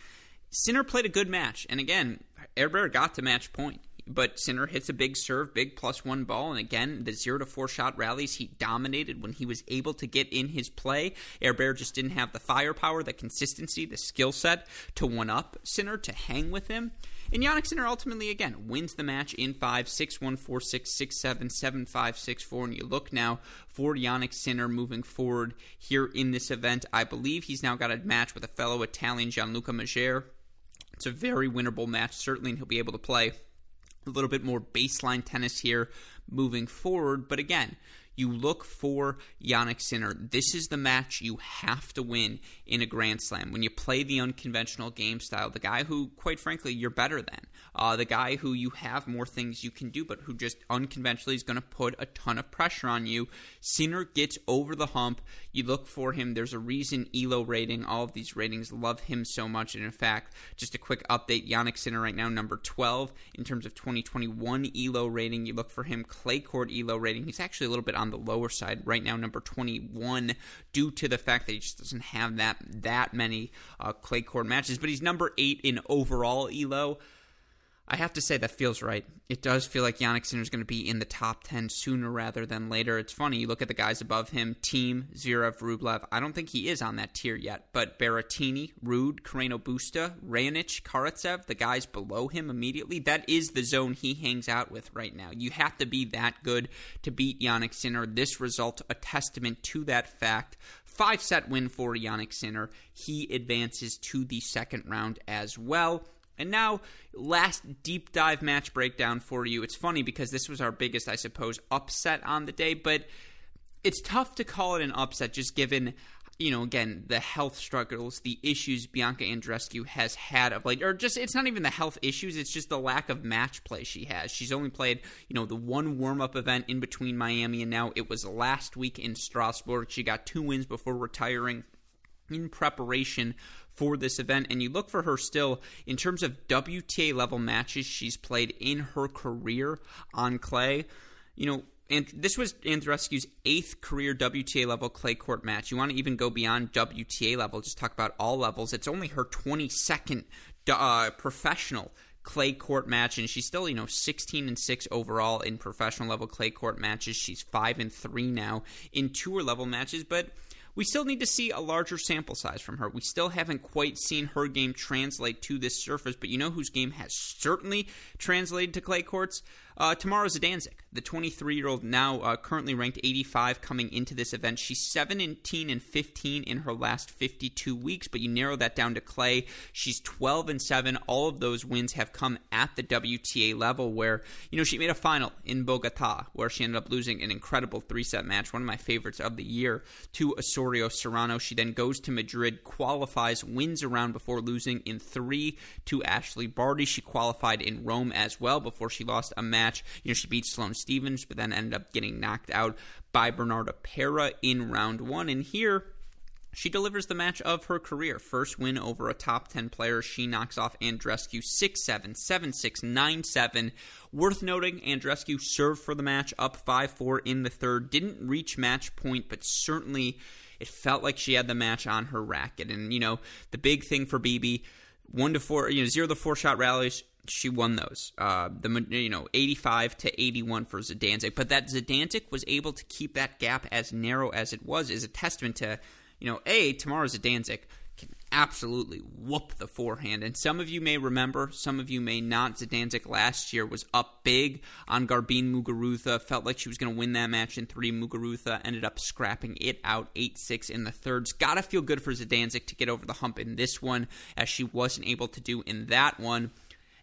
Sinner played a good match. And again, Herbert got to match point but Sinner hits a big serve, big plus one ball, and again the zero to four shot rallies he dominated when he was able to get in his play. Herbert just didn't have the firepower, the consistency, the skill set to one up Sinner to hang with him. And Jannik Sinner ultimately again wins the match in five, six, one, four, six, six, seven, seven, five, six, four. And you look now for Jannik Sinner moving forward here in this event. I believe he's now got a match with a fellow Italian, Gianluca Mager. It's a very winnable match, certainly, and he'll be able to play a little bit more baseline tennis here moving forward. But again, you look for Jannik Sinner. This is the match you have to win in a Grand Slam. When you play the unconventional game style, the guy who, quite frankly, you're better than, uh, the guy who you have more things you can do, but who just unconventionally is going to put a ton of pressure on you. Sinner gets over the hump. You look for him. There's a reason Elo rating, all of these ratings love him so much. And in fact, just a quick update Jannik Sinner right now, number 12 in terms of 2021 Elo rating. You look for him, clay court Elo rating. He's actually a little bit on the lower side right now, number 21, due to the fact that he just doesn't have that that many uh, clay court matches. But he's number eight in overall Elo. I have to say that feels right. It does feel like Jannik Sinner is going to be in the top 10 sooner rather than later. It's funny, you look at the guys above him, Thiem, Zverev, Rublev. I don't think he is on that tier yet, but Berrettini, Ruud, Carreno Busta, Raonic, Karatsev, the guys below him immediately, that is the zone he hangs out with right now. You have to be that good to beat Jannik Sinner. This result, a testament to that fact. Five set win for Jannik Sinner. He advances to the second round as well. And now, last deep dive match breakdown for you. It's funny because this was our biggest, I suppose, upset on the day, but it's tough to call it an upset just given, you know, again, the health struggles, the issues Bianca Andreescu has had of late, or just it's not even the health issues, it's just the lack of match play she has. She's only played, you know, the one warm up event in between Miami and now it was last week in Strasbourg. She got two wins before retiring in preparation for this event, and you look for her still in terms of WTA level matches she's played in her career on clay. You know, and this was Andreescu's eighth career WTA level clay court match. You want to even go beyond WTA level, just talk about all levels. It's only her 22nd uh, professional clay court match and she's still you know 16 and 6 overall in professional level clay court matches she's 5 and 3 now in tour level matches but we still need to see a larger sample size from her. We still haven't quite seen her game translate to this surface, but you know whose game has certainly translated to clay courts? Uh, Tamara Zidansek, the 23 year old, now uh, currently ranked 85 coming into this event. She's 17 and 15 in her last 52 weeks, but you narrow that down to clay. She's 12 and 7. All of those wins have come at the WTA level, where, you know, she made a final in Bogota, where she ended up losing an incredible three set match, one of my favorites of the year, to Osorio Serrano. She then goes to Madrid, qualifies, wins around before losing in three to Ashley Barty. She qualified in Rome as well before she lost a match. You know, she beat Sloane Stevens, but then ended up getting knocked out by Bernarda Pera in round one. And here, she delivers the match of her career. First win over a top 10 player. She knocks off Andreescu 6 7, 7 6, 9 7. Worth noting, Andreescu served for the match up 5 4 in the third. Didn't reach match point, but certainly it felt like she had the match on her racket. And, you know, the big thing for Bibi, 1 to 4, you know, 0 to 4 shot rallies, she won those. Uh, the you know 85 to 81 for Zidansek, but that Zidansek was able to keep that gap as narrow as it was is a testament to you know a Tamara Zidansek can absolutely whoop the forehand. And some of you may remember, some of you may not. Zidansek last year was up big on Garbine Muguruza. Felt like she was going to win that match in three. Muguruza ended up scrapping it out 8 6 in the thirds. Gotta feel good for Zidansek to get over the hump in this one, as she wasn't able to do in that one.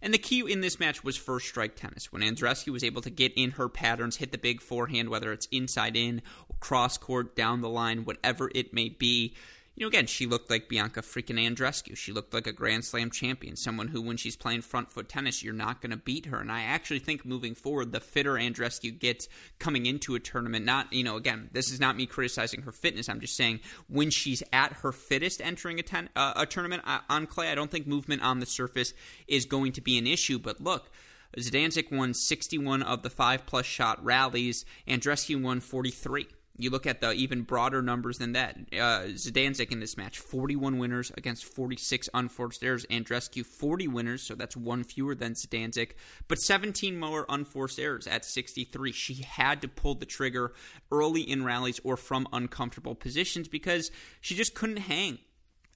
And the key in this match was first strike tennis. When Andreescu was able to get in her patterns, hit the big forehand, whether it's inside in, cross court, down the line, whatever it may be, you know, again, she looked like Bianca freaking Andreescu. She looked like a Grand Slam champion, someone who, when she's playing front foot tennis, you're not going to beat her. And I actually think moving forward, the fitter Andreescu gets coming into a tournament, not, you know, again, this is not me criticizing her fitness. I'm just saying when she's at her fittest entering a, ten, uh, a tournament uh, on clay, I don't think movement on the surface is going to be an issue. But look, Zidansek won 61 of the five plus shot rallies. Andreescu won 43. You look at the even broader numbers than that. Uh, Zidansek in this match, 41 winners against 46 unforced errors. Andreescu, 40 winners, so that's one fewer than Zidansek, but 17 more unforced errors at 63. She had to pull the trigger early in rallies or from uncomfortable positions because she just couldn't hang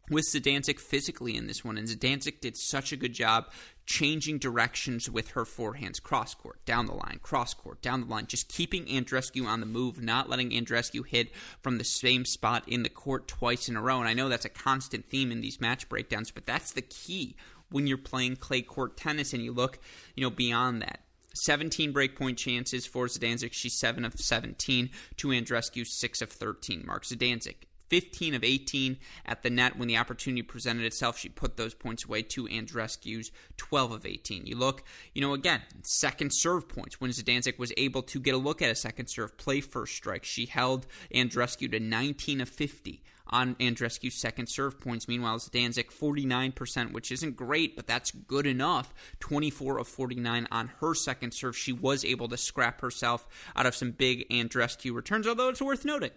with Zidansek physically in this one, and Zidansek did such a good job changing directions with her forehands, cross court, down the line, cross court, down the line, just keeping Andreescu on the move, not letting Andreescu hit from the same spot in the court twice in a row. And I know that's a constant theme in these match breakdowns, but that's the key when you're playing clay court tennis and you look, you know, beyond that. 17 breakpoint chances for Zidansek. She's 7 of 17 to Andreescu, 6 of 13. Mark Zidansek, 15 of 18 at the net when the opportunity presented itself. She put those points away to Andreescu's 12 of 18. You look, you know, again, second serve points when Zidansek was able to get a look at a second serve, play first strike. She held Andreescu to 19 of 50 on Andreescu's second serve points. Meanwhile, Zidansek 49%, which isn't great, but that's good enough. 24 of 49 on her second serve. She was able to scrap herself out of some big Andreescu returns, although it's worth noting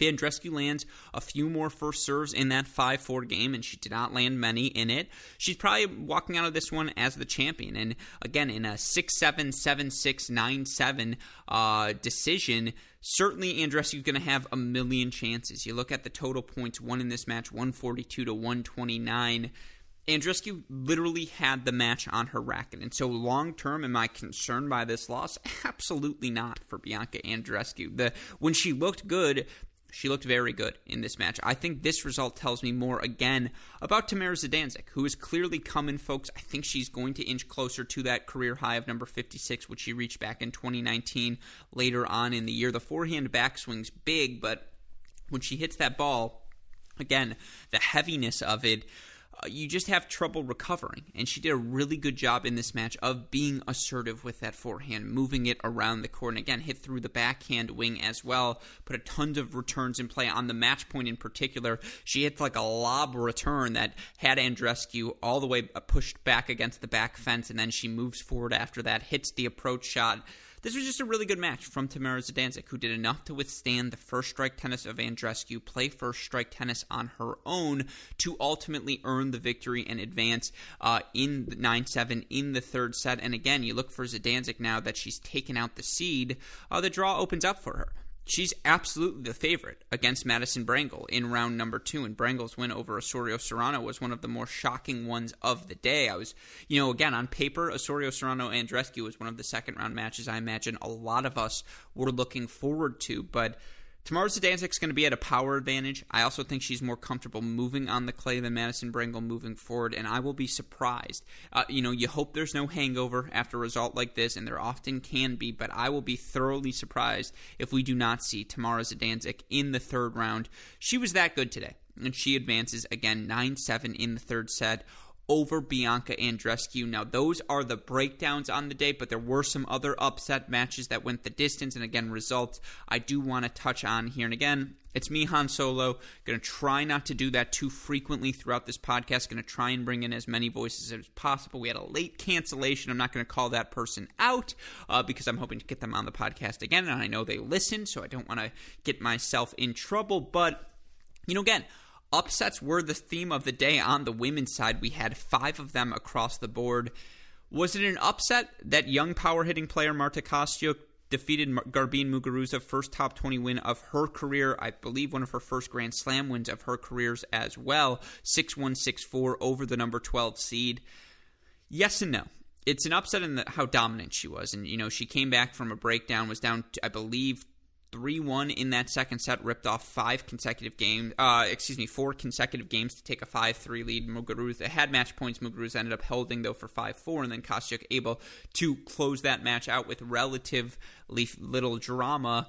Andreescu lands a few more first serves in that 5 4 game, and she did not land many in it. She's probably walking out of this one as the champion. And again, in a 6 7, 7 6, 9 7 uh, decision, certainly Andreescu is going to have a million chances. You look at the total points won in this match 142 to 129. Andreescu literally had the match on her racket. And so, long term, am I concerned by this loss? Absolutely not for Bianca Andreescu. The, when she looked good, she looked very good in this match. I think this result tells me more again about Tamara Zidansek, who is clearly coming, folks. I think she's going to inch closer to that career high of number 56, which she reached back in 2019 later on in the year. The forehand backswing's big, but when she hits that ball, again, the heaviness of it you just have trouble recovering. And she did a really good job in this match of being assertive with that forehand, moving it around the court, and again, hit through the backhand wing as well. Put a tons of returns in play on the match point in particular. She hit like a lob return that had Andreescu all the way uh, pushed back against the back fence, and then she moves forward after that, hits the approach shot this was just a really good match from Tamara Zidansek, who did enough to withstand the first strike tennis of Andreescu, play first strike tennis on her own to ultimately earn the victory and advance uh, in 9 7 in the third set. And again, you look for Zidansek now that she's taken out the seed, uh, the draw opens up for her. She's absolutely the favorite against Madison Brengle in round number two. And Brengle's win over Osorio Serrano was one of the more shocking ones of the day. I was, you know, again, on paper, Osorio Serrano Andreescu was one of the second round matches I imagine a lot of us were looking forward to. But Tamara Zidansek's going to be at a power advantage. I also think she's more comfortable moving on the clay than Madison Brengle moving forward, and I will be surprised. Uh, you know, you hope there's no hangover after a result like this, and there often can be, but I will be thoroughly surprised if we do not see Tamara Zidansek in the third round. She was that good today, and she advances again 9 7 in the third set over Bianca Andreescu. Now, those are the breakdowns on the day, but there were some other upset matches that went the distance. And again, results I do want to touch on here. And again, it's me, Han Solo. Going to try not to do that too frequently throughout this podcast. Going to try and bring in as many voices as possible. We had a late cancellation. I'm not going to call that person out uh, because I'm hoping to get them on the podcast again. And I know they listen, so I don't want to get myself in trouble. But, you know, again, Upsets were the theme of the day on the women's side. We had five of them across the board. Was it an upset that young power hitting player Marta Kostyuk defeated Garbine Muguruza, first top 20 win of her career. I believe one of her first Grand Slam wins of her careers as well. 6 1 6 4 over the number 12 seed. Yes and no. It's an upset in the, how dominant she was. And, you know, she came back from a breakdown, was down, I believe, 3 1 in that second set, ripped off five consecutive games, uh, excuse me, four consecutive games to take a 5 3 lead. Muguruza had match points. Muguruza ended up holding, though, for 5 4, and then Kostyuk able to close that match out with relatively little drama.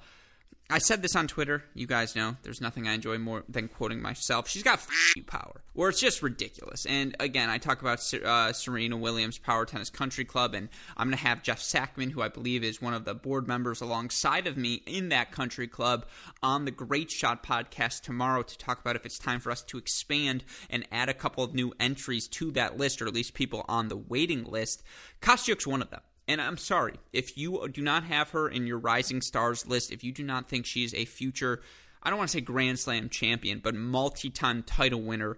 I said this on Twitter. You guys know there's nothing I enjoy more than quoting myself. She's got f- power, or it's just ridiculous. And again, I talk about uh, Serena Williams Power Tennis Country Club, and I'm going to have Jeff Sackmann, who I believe is one of the board members alongside of me in that country club, on the Great Shot podcast tomorrow to talk about if it's time for us to expand and add a couple of new entries to that list, or at least people on the waiting list. Kostyuk's one of them. And I'm sorry, if you do not have her in your Rising Stars list, if you do not think she's a future, I don't want to say Grand Slam champion, but multi time title winner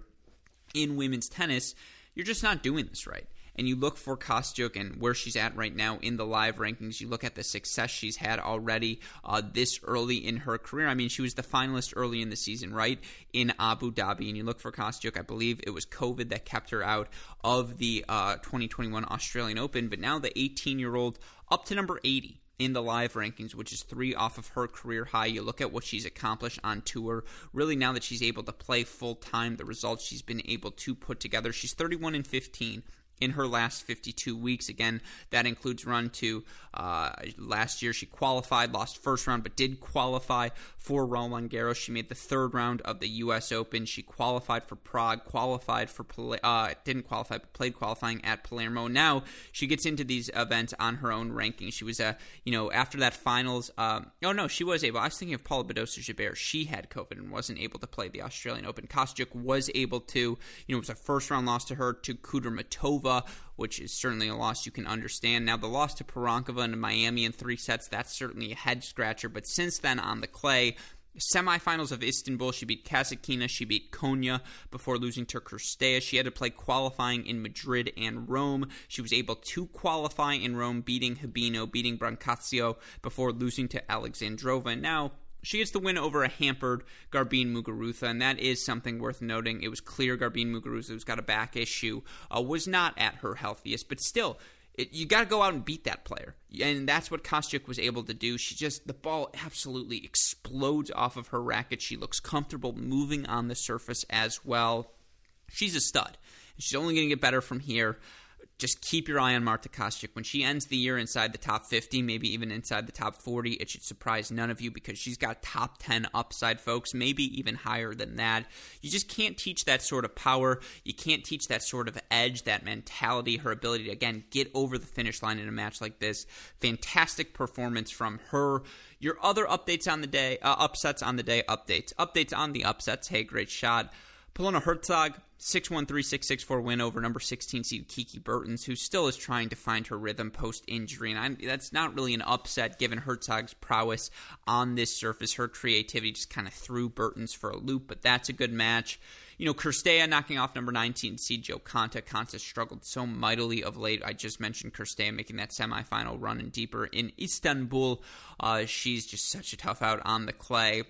in women's tennis, you're just not doing this right and you look for Kostyuk and where she's at right now in the live rankings, you look at the success she's had already uh, this early in her career. I mean, she was the finalist early in the season, right, in Abu Dhabi, and you look for Kostyuk. I believe it was COVID that kept her out of the uh, 2021 Australian Open, but now the 18 year old up to number 80 in the live rankings, which is three off of her career high. You look at what she's accomplished on tour. Really, now that she's able to play full time, the results she's been able to put together. She's 31 and 15 in her last 52 weeks. Again, that includes run to uh, last year. She qualified, lost first round, but did qualify for Roland Garros. She made the third round of the U.S. Open. She qualified for Prague, qualified for uh, didn't qualify, but played qualifying at Palermo. Now she gets into these events on her own ranking. She was a uh, you know after that finals. Um, oh no, she was able. I was thinking of Paula Badosa Gibert. She had COVID and wasn't able to play the Australian Open. Kostyuk was able to. You know, it was a first round loss to her to Which is certainly a loss you can understand. Now, the loss to Pironkova in Miami in three sets, that's certainly a head scratcher. But since then, on the clay, semifinals of Istanbul, she beat Kasatkina, she beat Konya before losing to Cirstea. She had to play qualifying in Madrid and Rome. She was able to qualify in Rome, beating Habino, beating Brancaccio before losing to Alexandrova. Now she gets the win over a hampered Garbine Muguruza, and that is something worth noting. It was clear Garbine Muguruza, who's got a back issue, uh, was not at her healthiest, but still, it, you got to go out and beat that player, and that's what Kostyuk was able to do. She just the ball absolutely explodes off of her racket. She looks comfortable moving on the surface as well. She's a stud. She's only going to get better from here just keep your eye on Marta Kostyuk. When she ends the year inside the top 50, maybe even inside the top 40, it should surprise none of you because she's got top 10 upside, folks, maybe even higher than that. You just can't teach that sort of power. You can't teach that sort of edge, that mentality, her ability to, again, get over the finish line in a match like this. Fantastic performance from her. Your other updates on the day, uh, upsets on the day, updates. Updates on the upsets. Hey, great shot. Polona Hercog, 6-1, 3-6, 6-4 win over number 16 seed Kiki Bertens, who still is trying to find her rhythm post-injury. And I, that's not really an upset given Hercog's prowess on this surface. Her creativity just kind of threw Bertens for a loop, but that's a good match. You know, Cirstea knocking off number 19 seed Jo Konta. Konta struggled so mightily of late. I just mentioned Cirstea making that semifinal run and deeper in Istanbul. Uh, she's just such a tough out on the clay.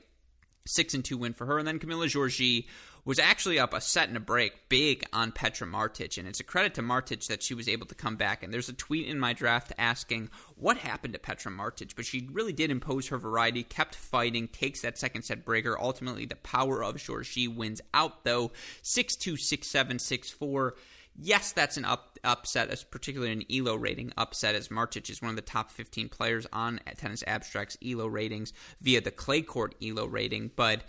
Six and two win for her. And then Camila Giorgi was actually up a set and a break big on Petra Martic. And it's a credit to Martic that she was able to come back. And there's a tweet in my draft asking what happened to Petra Martic, but she really did impose her variety, kept fighting, takes that second set breaker. Ultimately, the power of Giorgi wins out, though 6 2, 6 7, 6 4. Yes, that's an up, upset, as particularly an ELO rating upset, as Martic is one of the top 15 players on Tennis Abstract's ELO ratings via the clay court ELO rating. But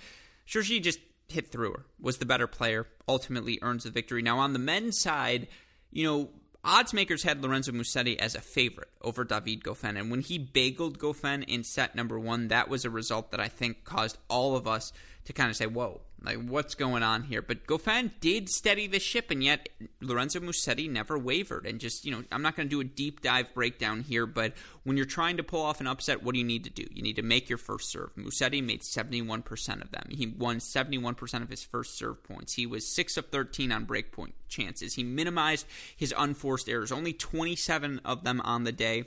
Giorgi just hit through her, was the better player, ultimately earns the victory. Now, on the men's side, you know, odds makers had Lorenzo Musetti as a favorite over David Goffin. And when he bageled Goffin in set number one, that was a result that I think caused all of us to kind of say, whoa, like what's going on here? But Goffin did steady the ship, and yet Lorenzo Musetti never wavered. And just, you know, I'm not going to do a deep dive breakdown here, but when you're trying to pull off an upset, what do you need to do? You need to make your first serve. Musetti made 71% of them. He won 71% of his first serve points. He was 6 of 13 on breakpoint chances. He minimized his unforced errors, only 27 of them on the day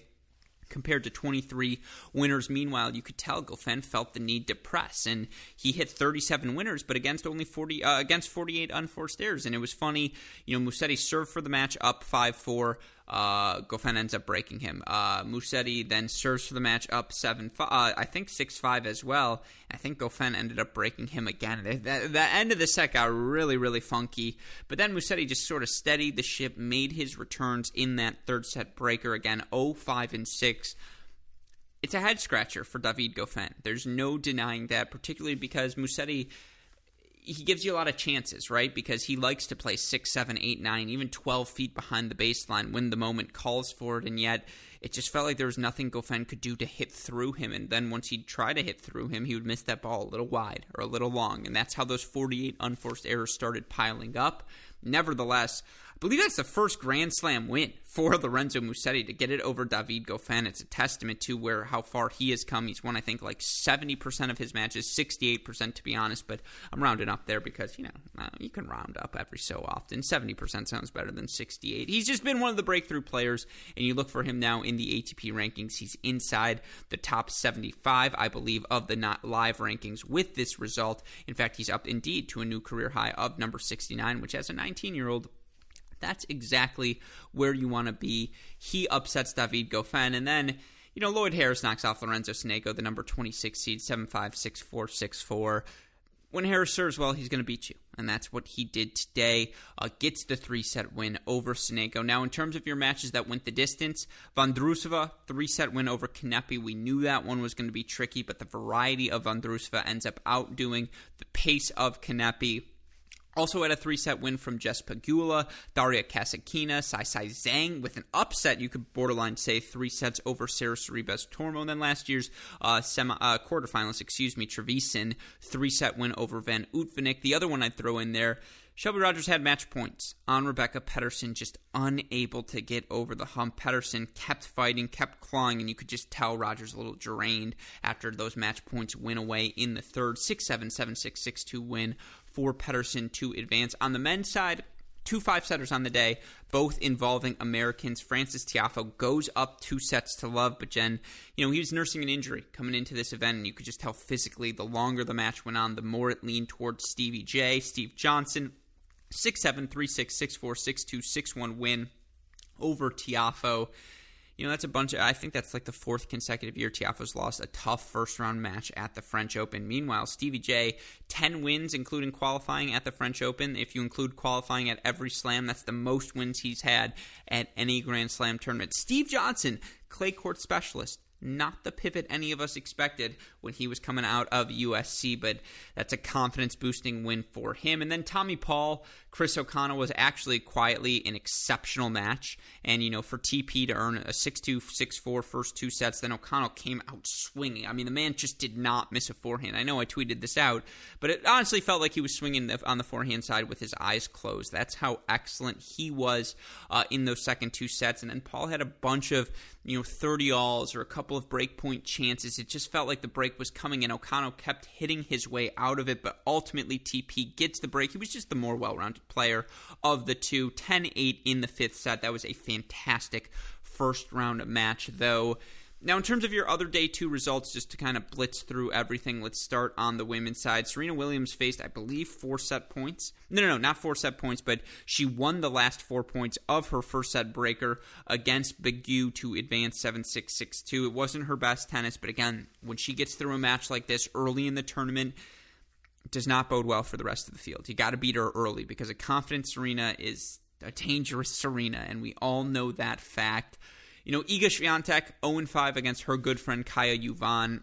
compared to 23 winners. Meanwhile, you could tell Goffin felt the need to press, and he hit 37 winners, but against only 40 uh, against 48 unforced errors. And it was funny, you know, Musetti served for the match up 5-4. Uh, Goffin ends up breaking him. Uh, Musetti then serves for the match up 7 5, uh, I think 6 5 as well. I think Goffin ended up breaking him again. The, the, end of the set got really, really funky. But then Musetti just sort of steadied the ship, made his returns in that third set breaker again 0 5 and 6 it's a head scratcher for David Goffin. There's no denying that, particularly because Musetti he gives you a lot of chances, right? Because he likes to play six, seven, eight, nine, even twelve feet behind the baseline when the moment calls for it, and yet it just felt like there was nothing Goffin could do to hit through him. And then once he'd try to hit through him, he would miss that ball a little wide or a little long, and that's how those 48 unforced errors started piling up. Nevertheless, I believe that's the first Grand Slam win for Lorenzo Musetti to get it over David Goffin. It's a testament to where how far he has come. He's won, I think, like 70% of his matches, 68% to be honest, but I'm rounding up there because, you know, uh, you can round up every so often. 70% sounds better than 68. He's just been one of the breakthrough players, and you look for him now in the ATP rankings. He's inside the top 75, I believe, of the not live rankings with this result. In fact, he's up indeed to a new career high of number 69, which as a 19 year old that's exactly where you want to be. He upsets David Goffin, and then you know Lloyd Harris knocks off Lorenzo Sonego, the number 26 seed, 7-5, 6-4, 6-4. When Harris serves well, he's going to beat you, and that's what he did today. Uh, gets the three-set win over Sonego. Now, in terms of your matches that went the distance, Vondrousova three-set win over Kanepi. We knew that one was going to be tricky, but the variety of Vondrousova ends up outdoing the pace of Kanepi. Also had a three set win from Jess Pegula, Daria Kasatkina, Sai Sai Zhang with an upset. You could borderline say three sets over Sara Sorribes Tormo. And then last year's uh, semi uh, quarterfinalist, excuse me, Trevisan, three set win over Van Uytvanck. The other one I'd throw in there. Shelby Rogers had match points on Rebecca Peterson, just unable to get over the hump. Peterson kept fighting, kept clawing, and you could just tell Rogers a little drained after those match points went away in the third. 6 7, 7 6, 6 2 win for Peterson to advance. On the men's side, two five setters on the day, both involving Americans. Frances Tiafoe goes up two sets to love, but Jen, you know, he was nursing an injury coming into this event, and you could just tell physically the longer the match went on, the more it leaned towards Stevie J. Steve Johnson, 6 7, 3 6, 6 4, 6 2, 6 1 win over Tiafoe you know, that's a bunch of, I think that's like the fourth consecutive year Tiafoe's lost a tough first round match at the French Open. Meanwhile, Stevie J, 10 wins, including qualifying at the French Open. If you include qualifying at every slam, that's the most wins he's had at any Grand Slam tournament. Steve Johnson, clay court specialist, not the pivot any of us expected when he was coming out of USC, but that's a confidence boosting win for him. And then Tommy Paul, Chris O'Connell was actually quietly an exceptional match. And, you know, for TP to earn a 6 2, 6 4 first two sets, then O'Connell came out swinging. I mean, the man just did not miss a forehand. I know I tweeted this out, but it honestly felt like he was swinging on the forehand side with his eyes closed. That's how excellent he was uh, in those second two sets. And then Paul had a bunch of, you know, 30 alls or a couple of breakpoint chances. It just felt like the break was coming, and O'Connell kept hitting his way out of it, but ultimately TP gets the break. He was just the more well rounded player of the two. 10 8 in the fifth set. That was a fantastic first round match, though. Now, in terms of your other day two results, just to kind of blitz through everything, let's start on the women's side. Serena Williams faced, I believe, four set points. No, no, no, not four set points, but she won the last four points of her first set breaker against Begu to advance 7 6 6 2. It wasn't her best tennis, but again, when she gets through a match like this early in the tournament, does not bode well for the rest of the field. You got to beat her early because a confident Serena is a dangerous Serena, and we all know that fact. You know, Iga Swiatek 0-5 against her good friend Kaya Juvan.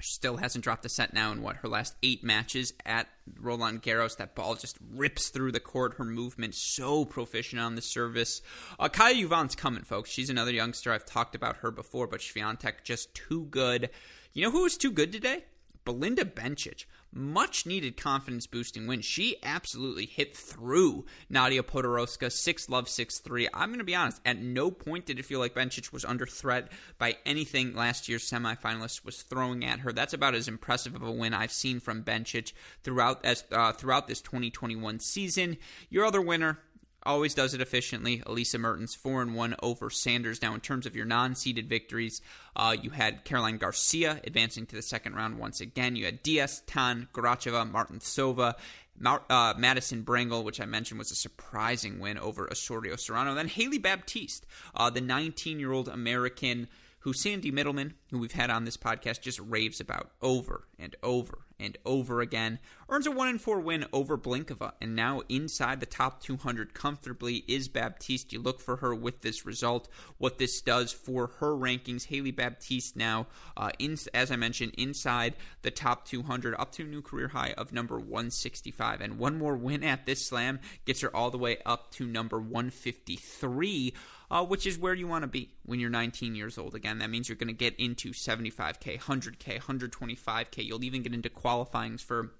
Still hasn't dropped a set now in what her last eight matches at Roland Garros. That ball just rips through the court. Her movement so proficient on the service. Uh, Kaya Juvan's coming, folks. She's another youngster. I've talked about her before, but Swiatek just too good. You know who was too good today? Belinda Bencic much needed confidence boosting win. She absolutely hit through Nadia Podoroska, 6 love, 6 3. I'm going to be honest, at no point did it feel like Bencic was under threat by anything last year's semifinalist was throwing at her. That's about as impressive of a win I've seen from Bencic throughout, as, uh, throughout this 2021 season. Your other winner, always does it efficiently. Elisa Mertens four and one over Sanders. Now, in terms of your non-seeded victories, uh, you had Caroline Garcia advancing to the second round once again. You had Diaz, Tan, Goracheva, Martincova. Mar- uh, Madison Brengle, which I mentioned was a surprising win over Osorio Serrano. Then Hailey Baptiste, uh, the 19 year old American who Sandy Middleman, who we've had on this podcast, just raves about over and over and over again, earns a 1 in 4 win over Blinkova, and now inside the top 200 comfortably is Baptiste. You look for her with this result, what this does for her rankings. Hailey Baptiste now, uh, in, as I mentioned, inside the top 200, up to a new career high of number 165. And one more win at this slam gets her all the way up to number 153 uh, which is where you want to be when you're 19 years old. Again, that means you're going to get into 75K, 100K, 125K. You'll even get into qualifying for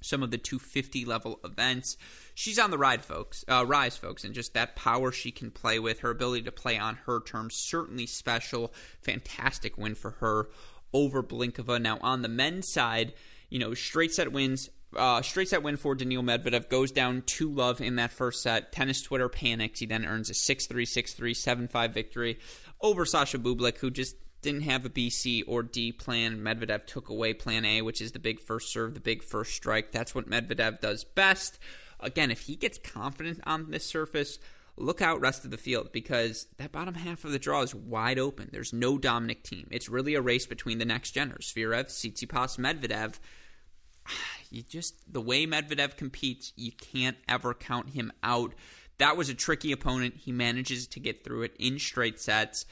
some of the 250 level events. She's on the ride, folks. Uh, rise, folks, and just that power she can play with, her ability to play on her terms, certainly special. Fantastic win for her over Blinkova. Now on the men's side, you know, straight set wins uh, straight set win for Daniil Medvedev goes down 2 love in that first set. Tennis Twitter panics. He then earns a 6 3, 6 3, 7 5 victory over Sasha Bublik, who just didn't have a BC or D plan. Medvedev took away plan A, which is the big first serve, the big first strike. That's what Medvedev does best. Again, if he gets confident on this surface, look out rest of the field because that bottom half of the draw is wide open. There's no Dominic Thiem. It's really a race between the next geners, Zverev, Tsitsipas, Medvedev you just the way Medvedev competes, you can't ever count him out. That was a tricky opponent. He manages to get through it in straight sets.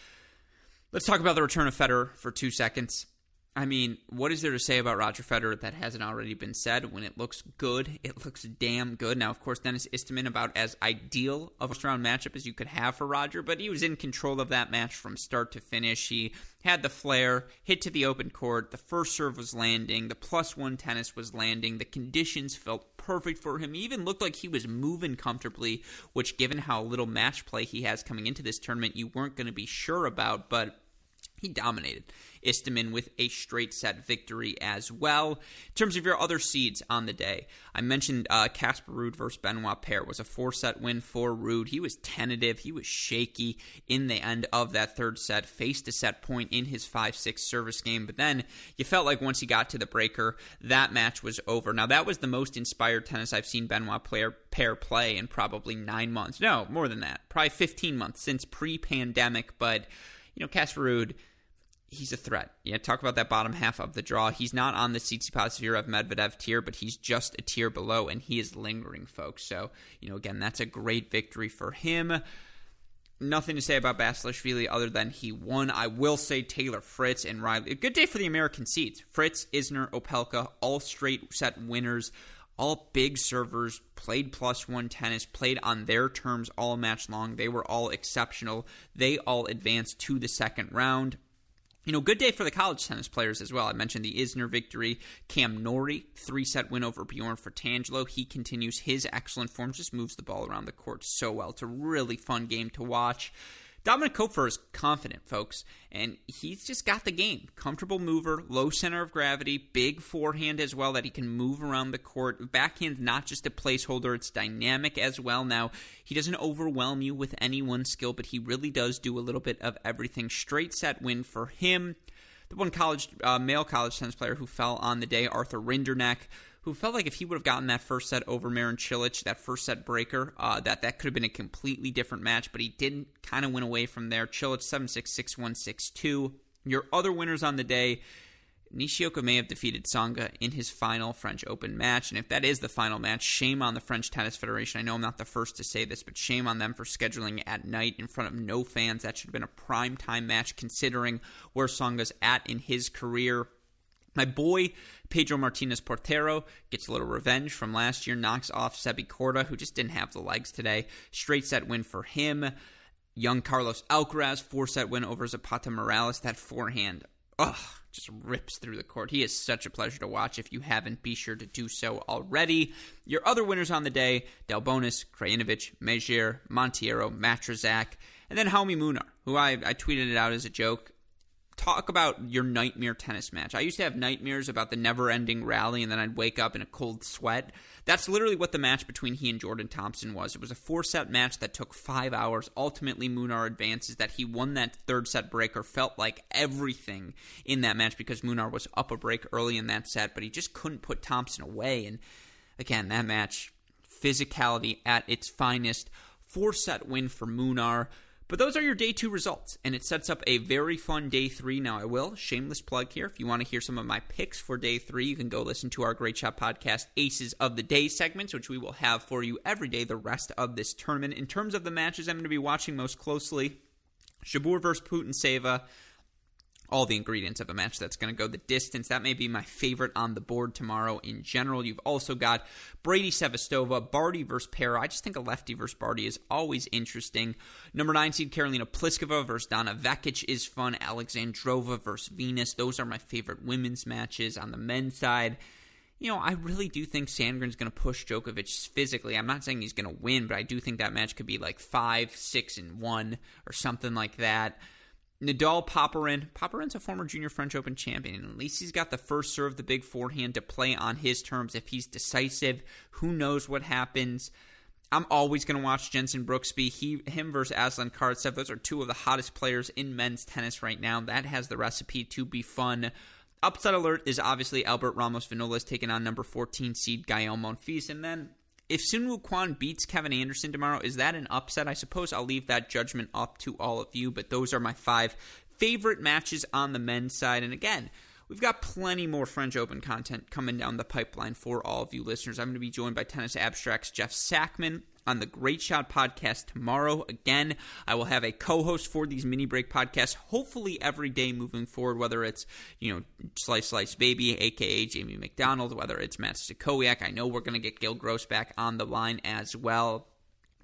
Let's talk about the return of Federer for two seconds. I mean, what is there to say about Roger Federer that hasn't already been said? When it looks good, it looks damn good. Now, of course, Denis Istomin about as ideal of a round matchup as you could have for Roger, but he was in control of that match from start to finish. He had the flair, hit to the open court, the first serve was landing, the plus one tennis was landing, the conditions felt perfect for him. He even looked like he was moving comfortably, which, given how little match play he has coming into this tournament, you weren't going to be sure about, but he dominated. Istomin with a straight set victory as well. In terms of your other seeds on the day, I mentioned uh, Casper Ruud versus Benoit Paire was a four set win for Ruud. He was tentative, he was shaky in the end of that third set, faced a set point in his 5 6 service game, but then you felt like once he got to the breaker, that match was over. Now, that was the most inspired tennis I've seen Benoit Paire, Paire play in probably nine months. No, more than that. Probably 15 months since pre pandemic, but you know, Casper Ruud he's a threat. Yeah, talk about that bottom half of the draw. He's not on the Tsitsipas Zverev Medvedev tier, but he's just a tier below, and he is lingering, folks. So, you know, again, that's a great victory for him. nothing to say about Basilashvili other than he won. I will say Taylor Fritz and Reilly. Good day for the American seeds. Fritz, Isner, Opelka, all straight set winners, all big servers, played plus one tennis, played on their terms all match long. They were all exceptional. They all advanced to the second round. You know, good day for the college tennis players as well. I mentioned the Isner victory. Cam Norrie, three set win over Bjorn Fratangelo. He continues his excellent form, just moves the ball around the court so well. It's a really fun game to watch. Dominik Koepfer is confident, folks, and he's just got the game. Comfortable mover, low center of gravity, big forehand as well that he can move around the court. Backhand, not just a placeholder, it's dynamic as well. Now, he doesn't overwhelm you with any one skill, but he really does do a little bit of everything. Straight set win for him. The one college, uh, male college tennis player who fell on the day, Arthur Rinderknech who felt like if he would have gotten that first set over Marin Cilic, that first set breaker, uh, that that could have been a completely different match, but he didn't kind of went away from there. Cilic 7 6 6 1 6 2. Your other winners on the day, Nishioka may have defeated Tsonga in his final French Open match. And if that is the final match, shame on the French Tennis Federation. I know I'm not the first to say this, but shame on them for scheduling at night in front of no fans. That should have been a prime time match considering where Tsonga's at in his career. My boy Pedro Martinez Portero gets a little revenge from last year, knocks off Sebi Korda, who just didn't have the legs today. Straight set win for him. Young Carlos Alcaraz, four set win over Zapata Miralles. That forehand, ugh, just rips through the court. He is such a pleasure to watch. If you haven't, be sure to do so already. Your other winners on the day Delbonis, Krajinovic, Mejir, Monteiro, Matrazak, and then Jaume Munar, who I, I tweeted it out as a joke talk about your nightmare tennis match. I used to have nightmares about the never ending rally, and then I'd wake up in a cold sweat. That's literally what the match between he and Jordan Thompson was. It was a four set match that took five hours. Ultimately, Munar advances that he won that third set breaker, felt like everything in that match because Munar was up a break early in that set, but he just couldn't put Thompson away. And again, that match, physicality at its finest. Four set win for Munar. But those are your day two results, and it sets up a very fun day three. Now, I will, shameless plug here. If you want to hear some of my picks for day three, you can go listen to our Great Shot podcast, Aces of the Day segments, which we will have for you every day the rest of this tournament. In terms of the matches I'm going to be watching most closely, Shabur versus Putintseva all the ingredients of a match that's going to go the distance. That may be my favorite on the board tomorrow in general. You've also got Brady Sevastova, Barty versus Pera. I just think a lefty versus Barty is always interesting. Number nine seed Karolina Pliskova versus Donna Vekic is fun. Alexandrova versus Venus. Those are my favorite women's matches on the men's side you know, I really do think Sandgren's going to push Djokovic physically. I'm not saying he's going to win, but I do think that match could be like five, six, and one or something like that. Nadal Popyrin. Popyrin's a former junior French Open champion. At least he's got the first serve, the big forehand to play on his terms. If he's decisive, who knows what happens. I'm always going to watch Jenson Brooksby. He, him versus Aslan Karatsev. Those are two of the hottest players in men's tennis right now. That has the recipe to be fun. Upset alert is obviously Albert Ramos Vinolas taking on number 14 seed Gael Monfils. And then if Soonwoo Kwon beats Kevin Anderson tomorrow, is that an upset? I suppose I'll leave that judgment up to all of you, but those are my five favorite matches on the men's side. And again, We've got plenty more French Open content coming down the pipeline for all of you listeners. I'm going to be joined by Tennis Abstract's Jeff Sackmann on the Great Shot podcast tomorrow. Again, I will have a co-host for these mini break podcasts, hopefully every day moving forward, whether it's, you know, Slice Slice Baby, aka Jamie McDonald, whether it's Matt Stakowiak. I know we're going to get Gil Gross back on the line as well.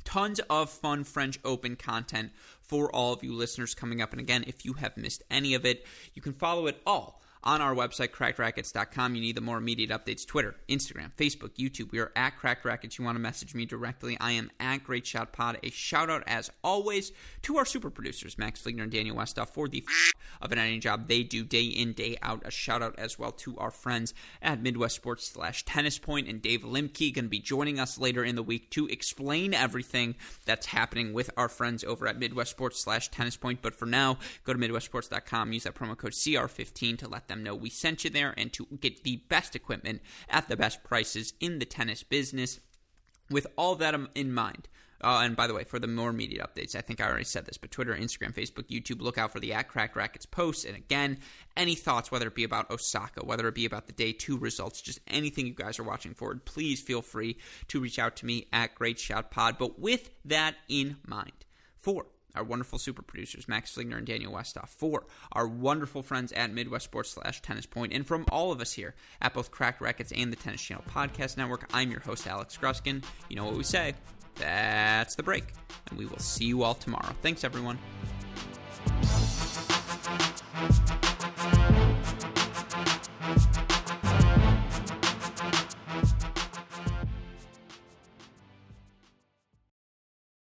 Tons of fun French Open content for all of you listeners coming up. And again, if you have missed any of it, you can follow it all on our website, crackedracquets.com. You need the more immediate updates Twitter, Instagram, Facebook, YouTube. We are at Cracked Racquets. You want to message me directly. I am at Great Shot Pod. A shout out, as always, to our super producers, Max Fligner and Daniel Westoff, for the f- of an editing job they do day in, day out. A shout out as well to our friends at Midwest Sports slash Tennis Point and Dave Limke going to be joining us later in the week to explain everything that's happening with our friends over at Midwest Sports slash Tennis Point. But for now, go to MidwestSports.com, use that promo code CR15 to let them know we sent you there and to get the best equipment at the best prices in the tennis business. With all that in mind, uh, and by the way, for the more immediate updates, I think I already said this, but Twitter, Instagram, Facebook, YouTube, look out for the at Cracked Racquets posts. And again, any thoughts, whether it be about Osaka, whether it be about the day two results, just anything you guys are watching forward, please feel free to reach out to me at Great Shot Pod. But with that in mind, for our wonderful super producers, Max Fligner and Daniel Westoff, for our wonderful friends at Midwest Sports slash Tennis Point, and from all of us here at both Cracked Racquets and the Tennis Channel Podcast Network, I'm your host, Alex Gruskin. You know what we say. That's the break. And we will see you all tomorrow. Thanks, everyone.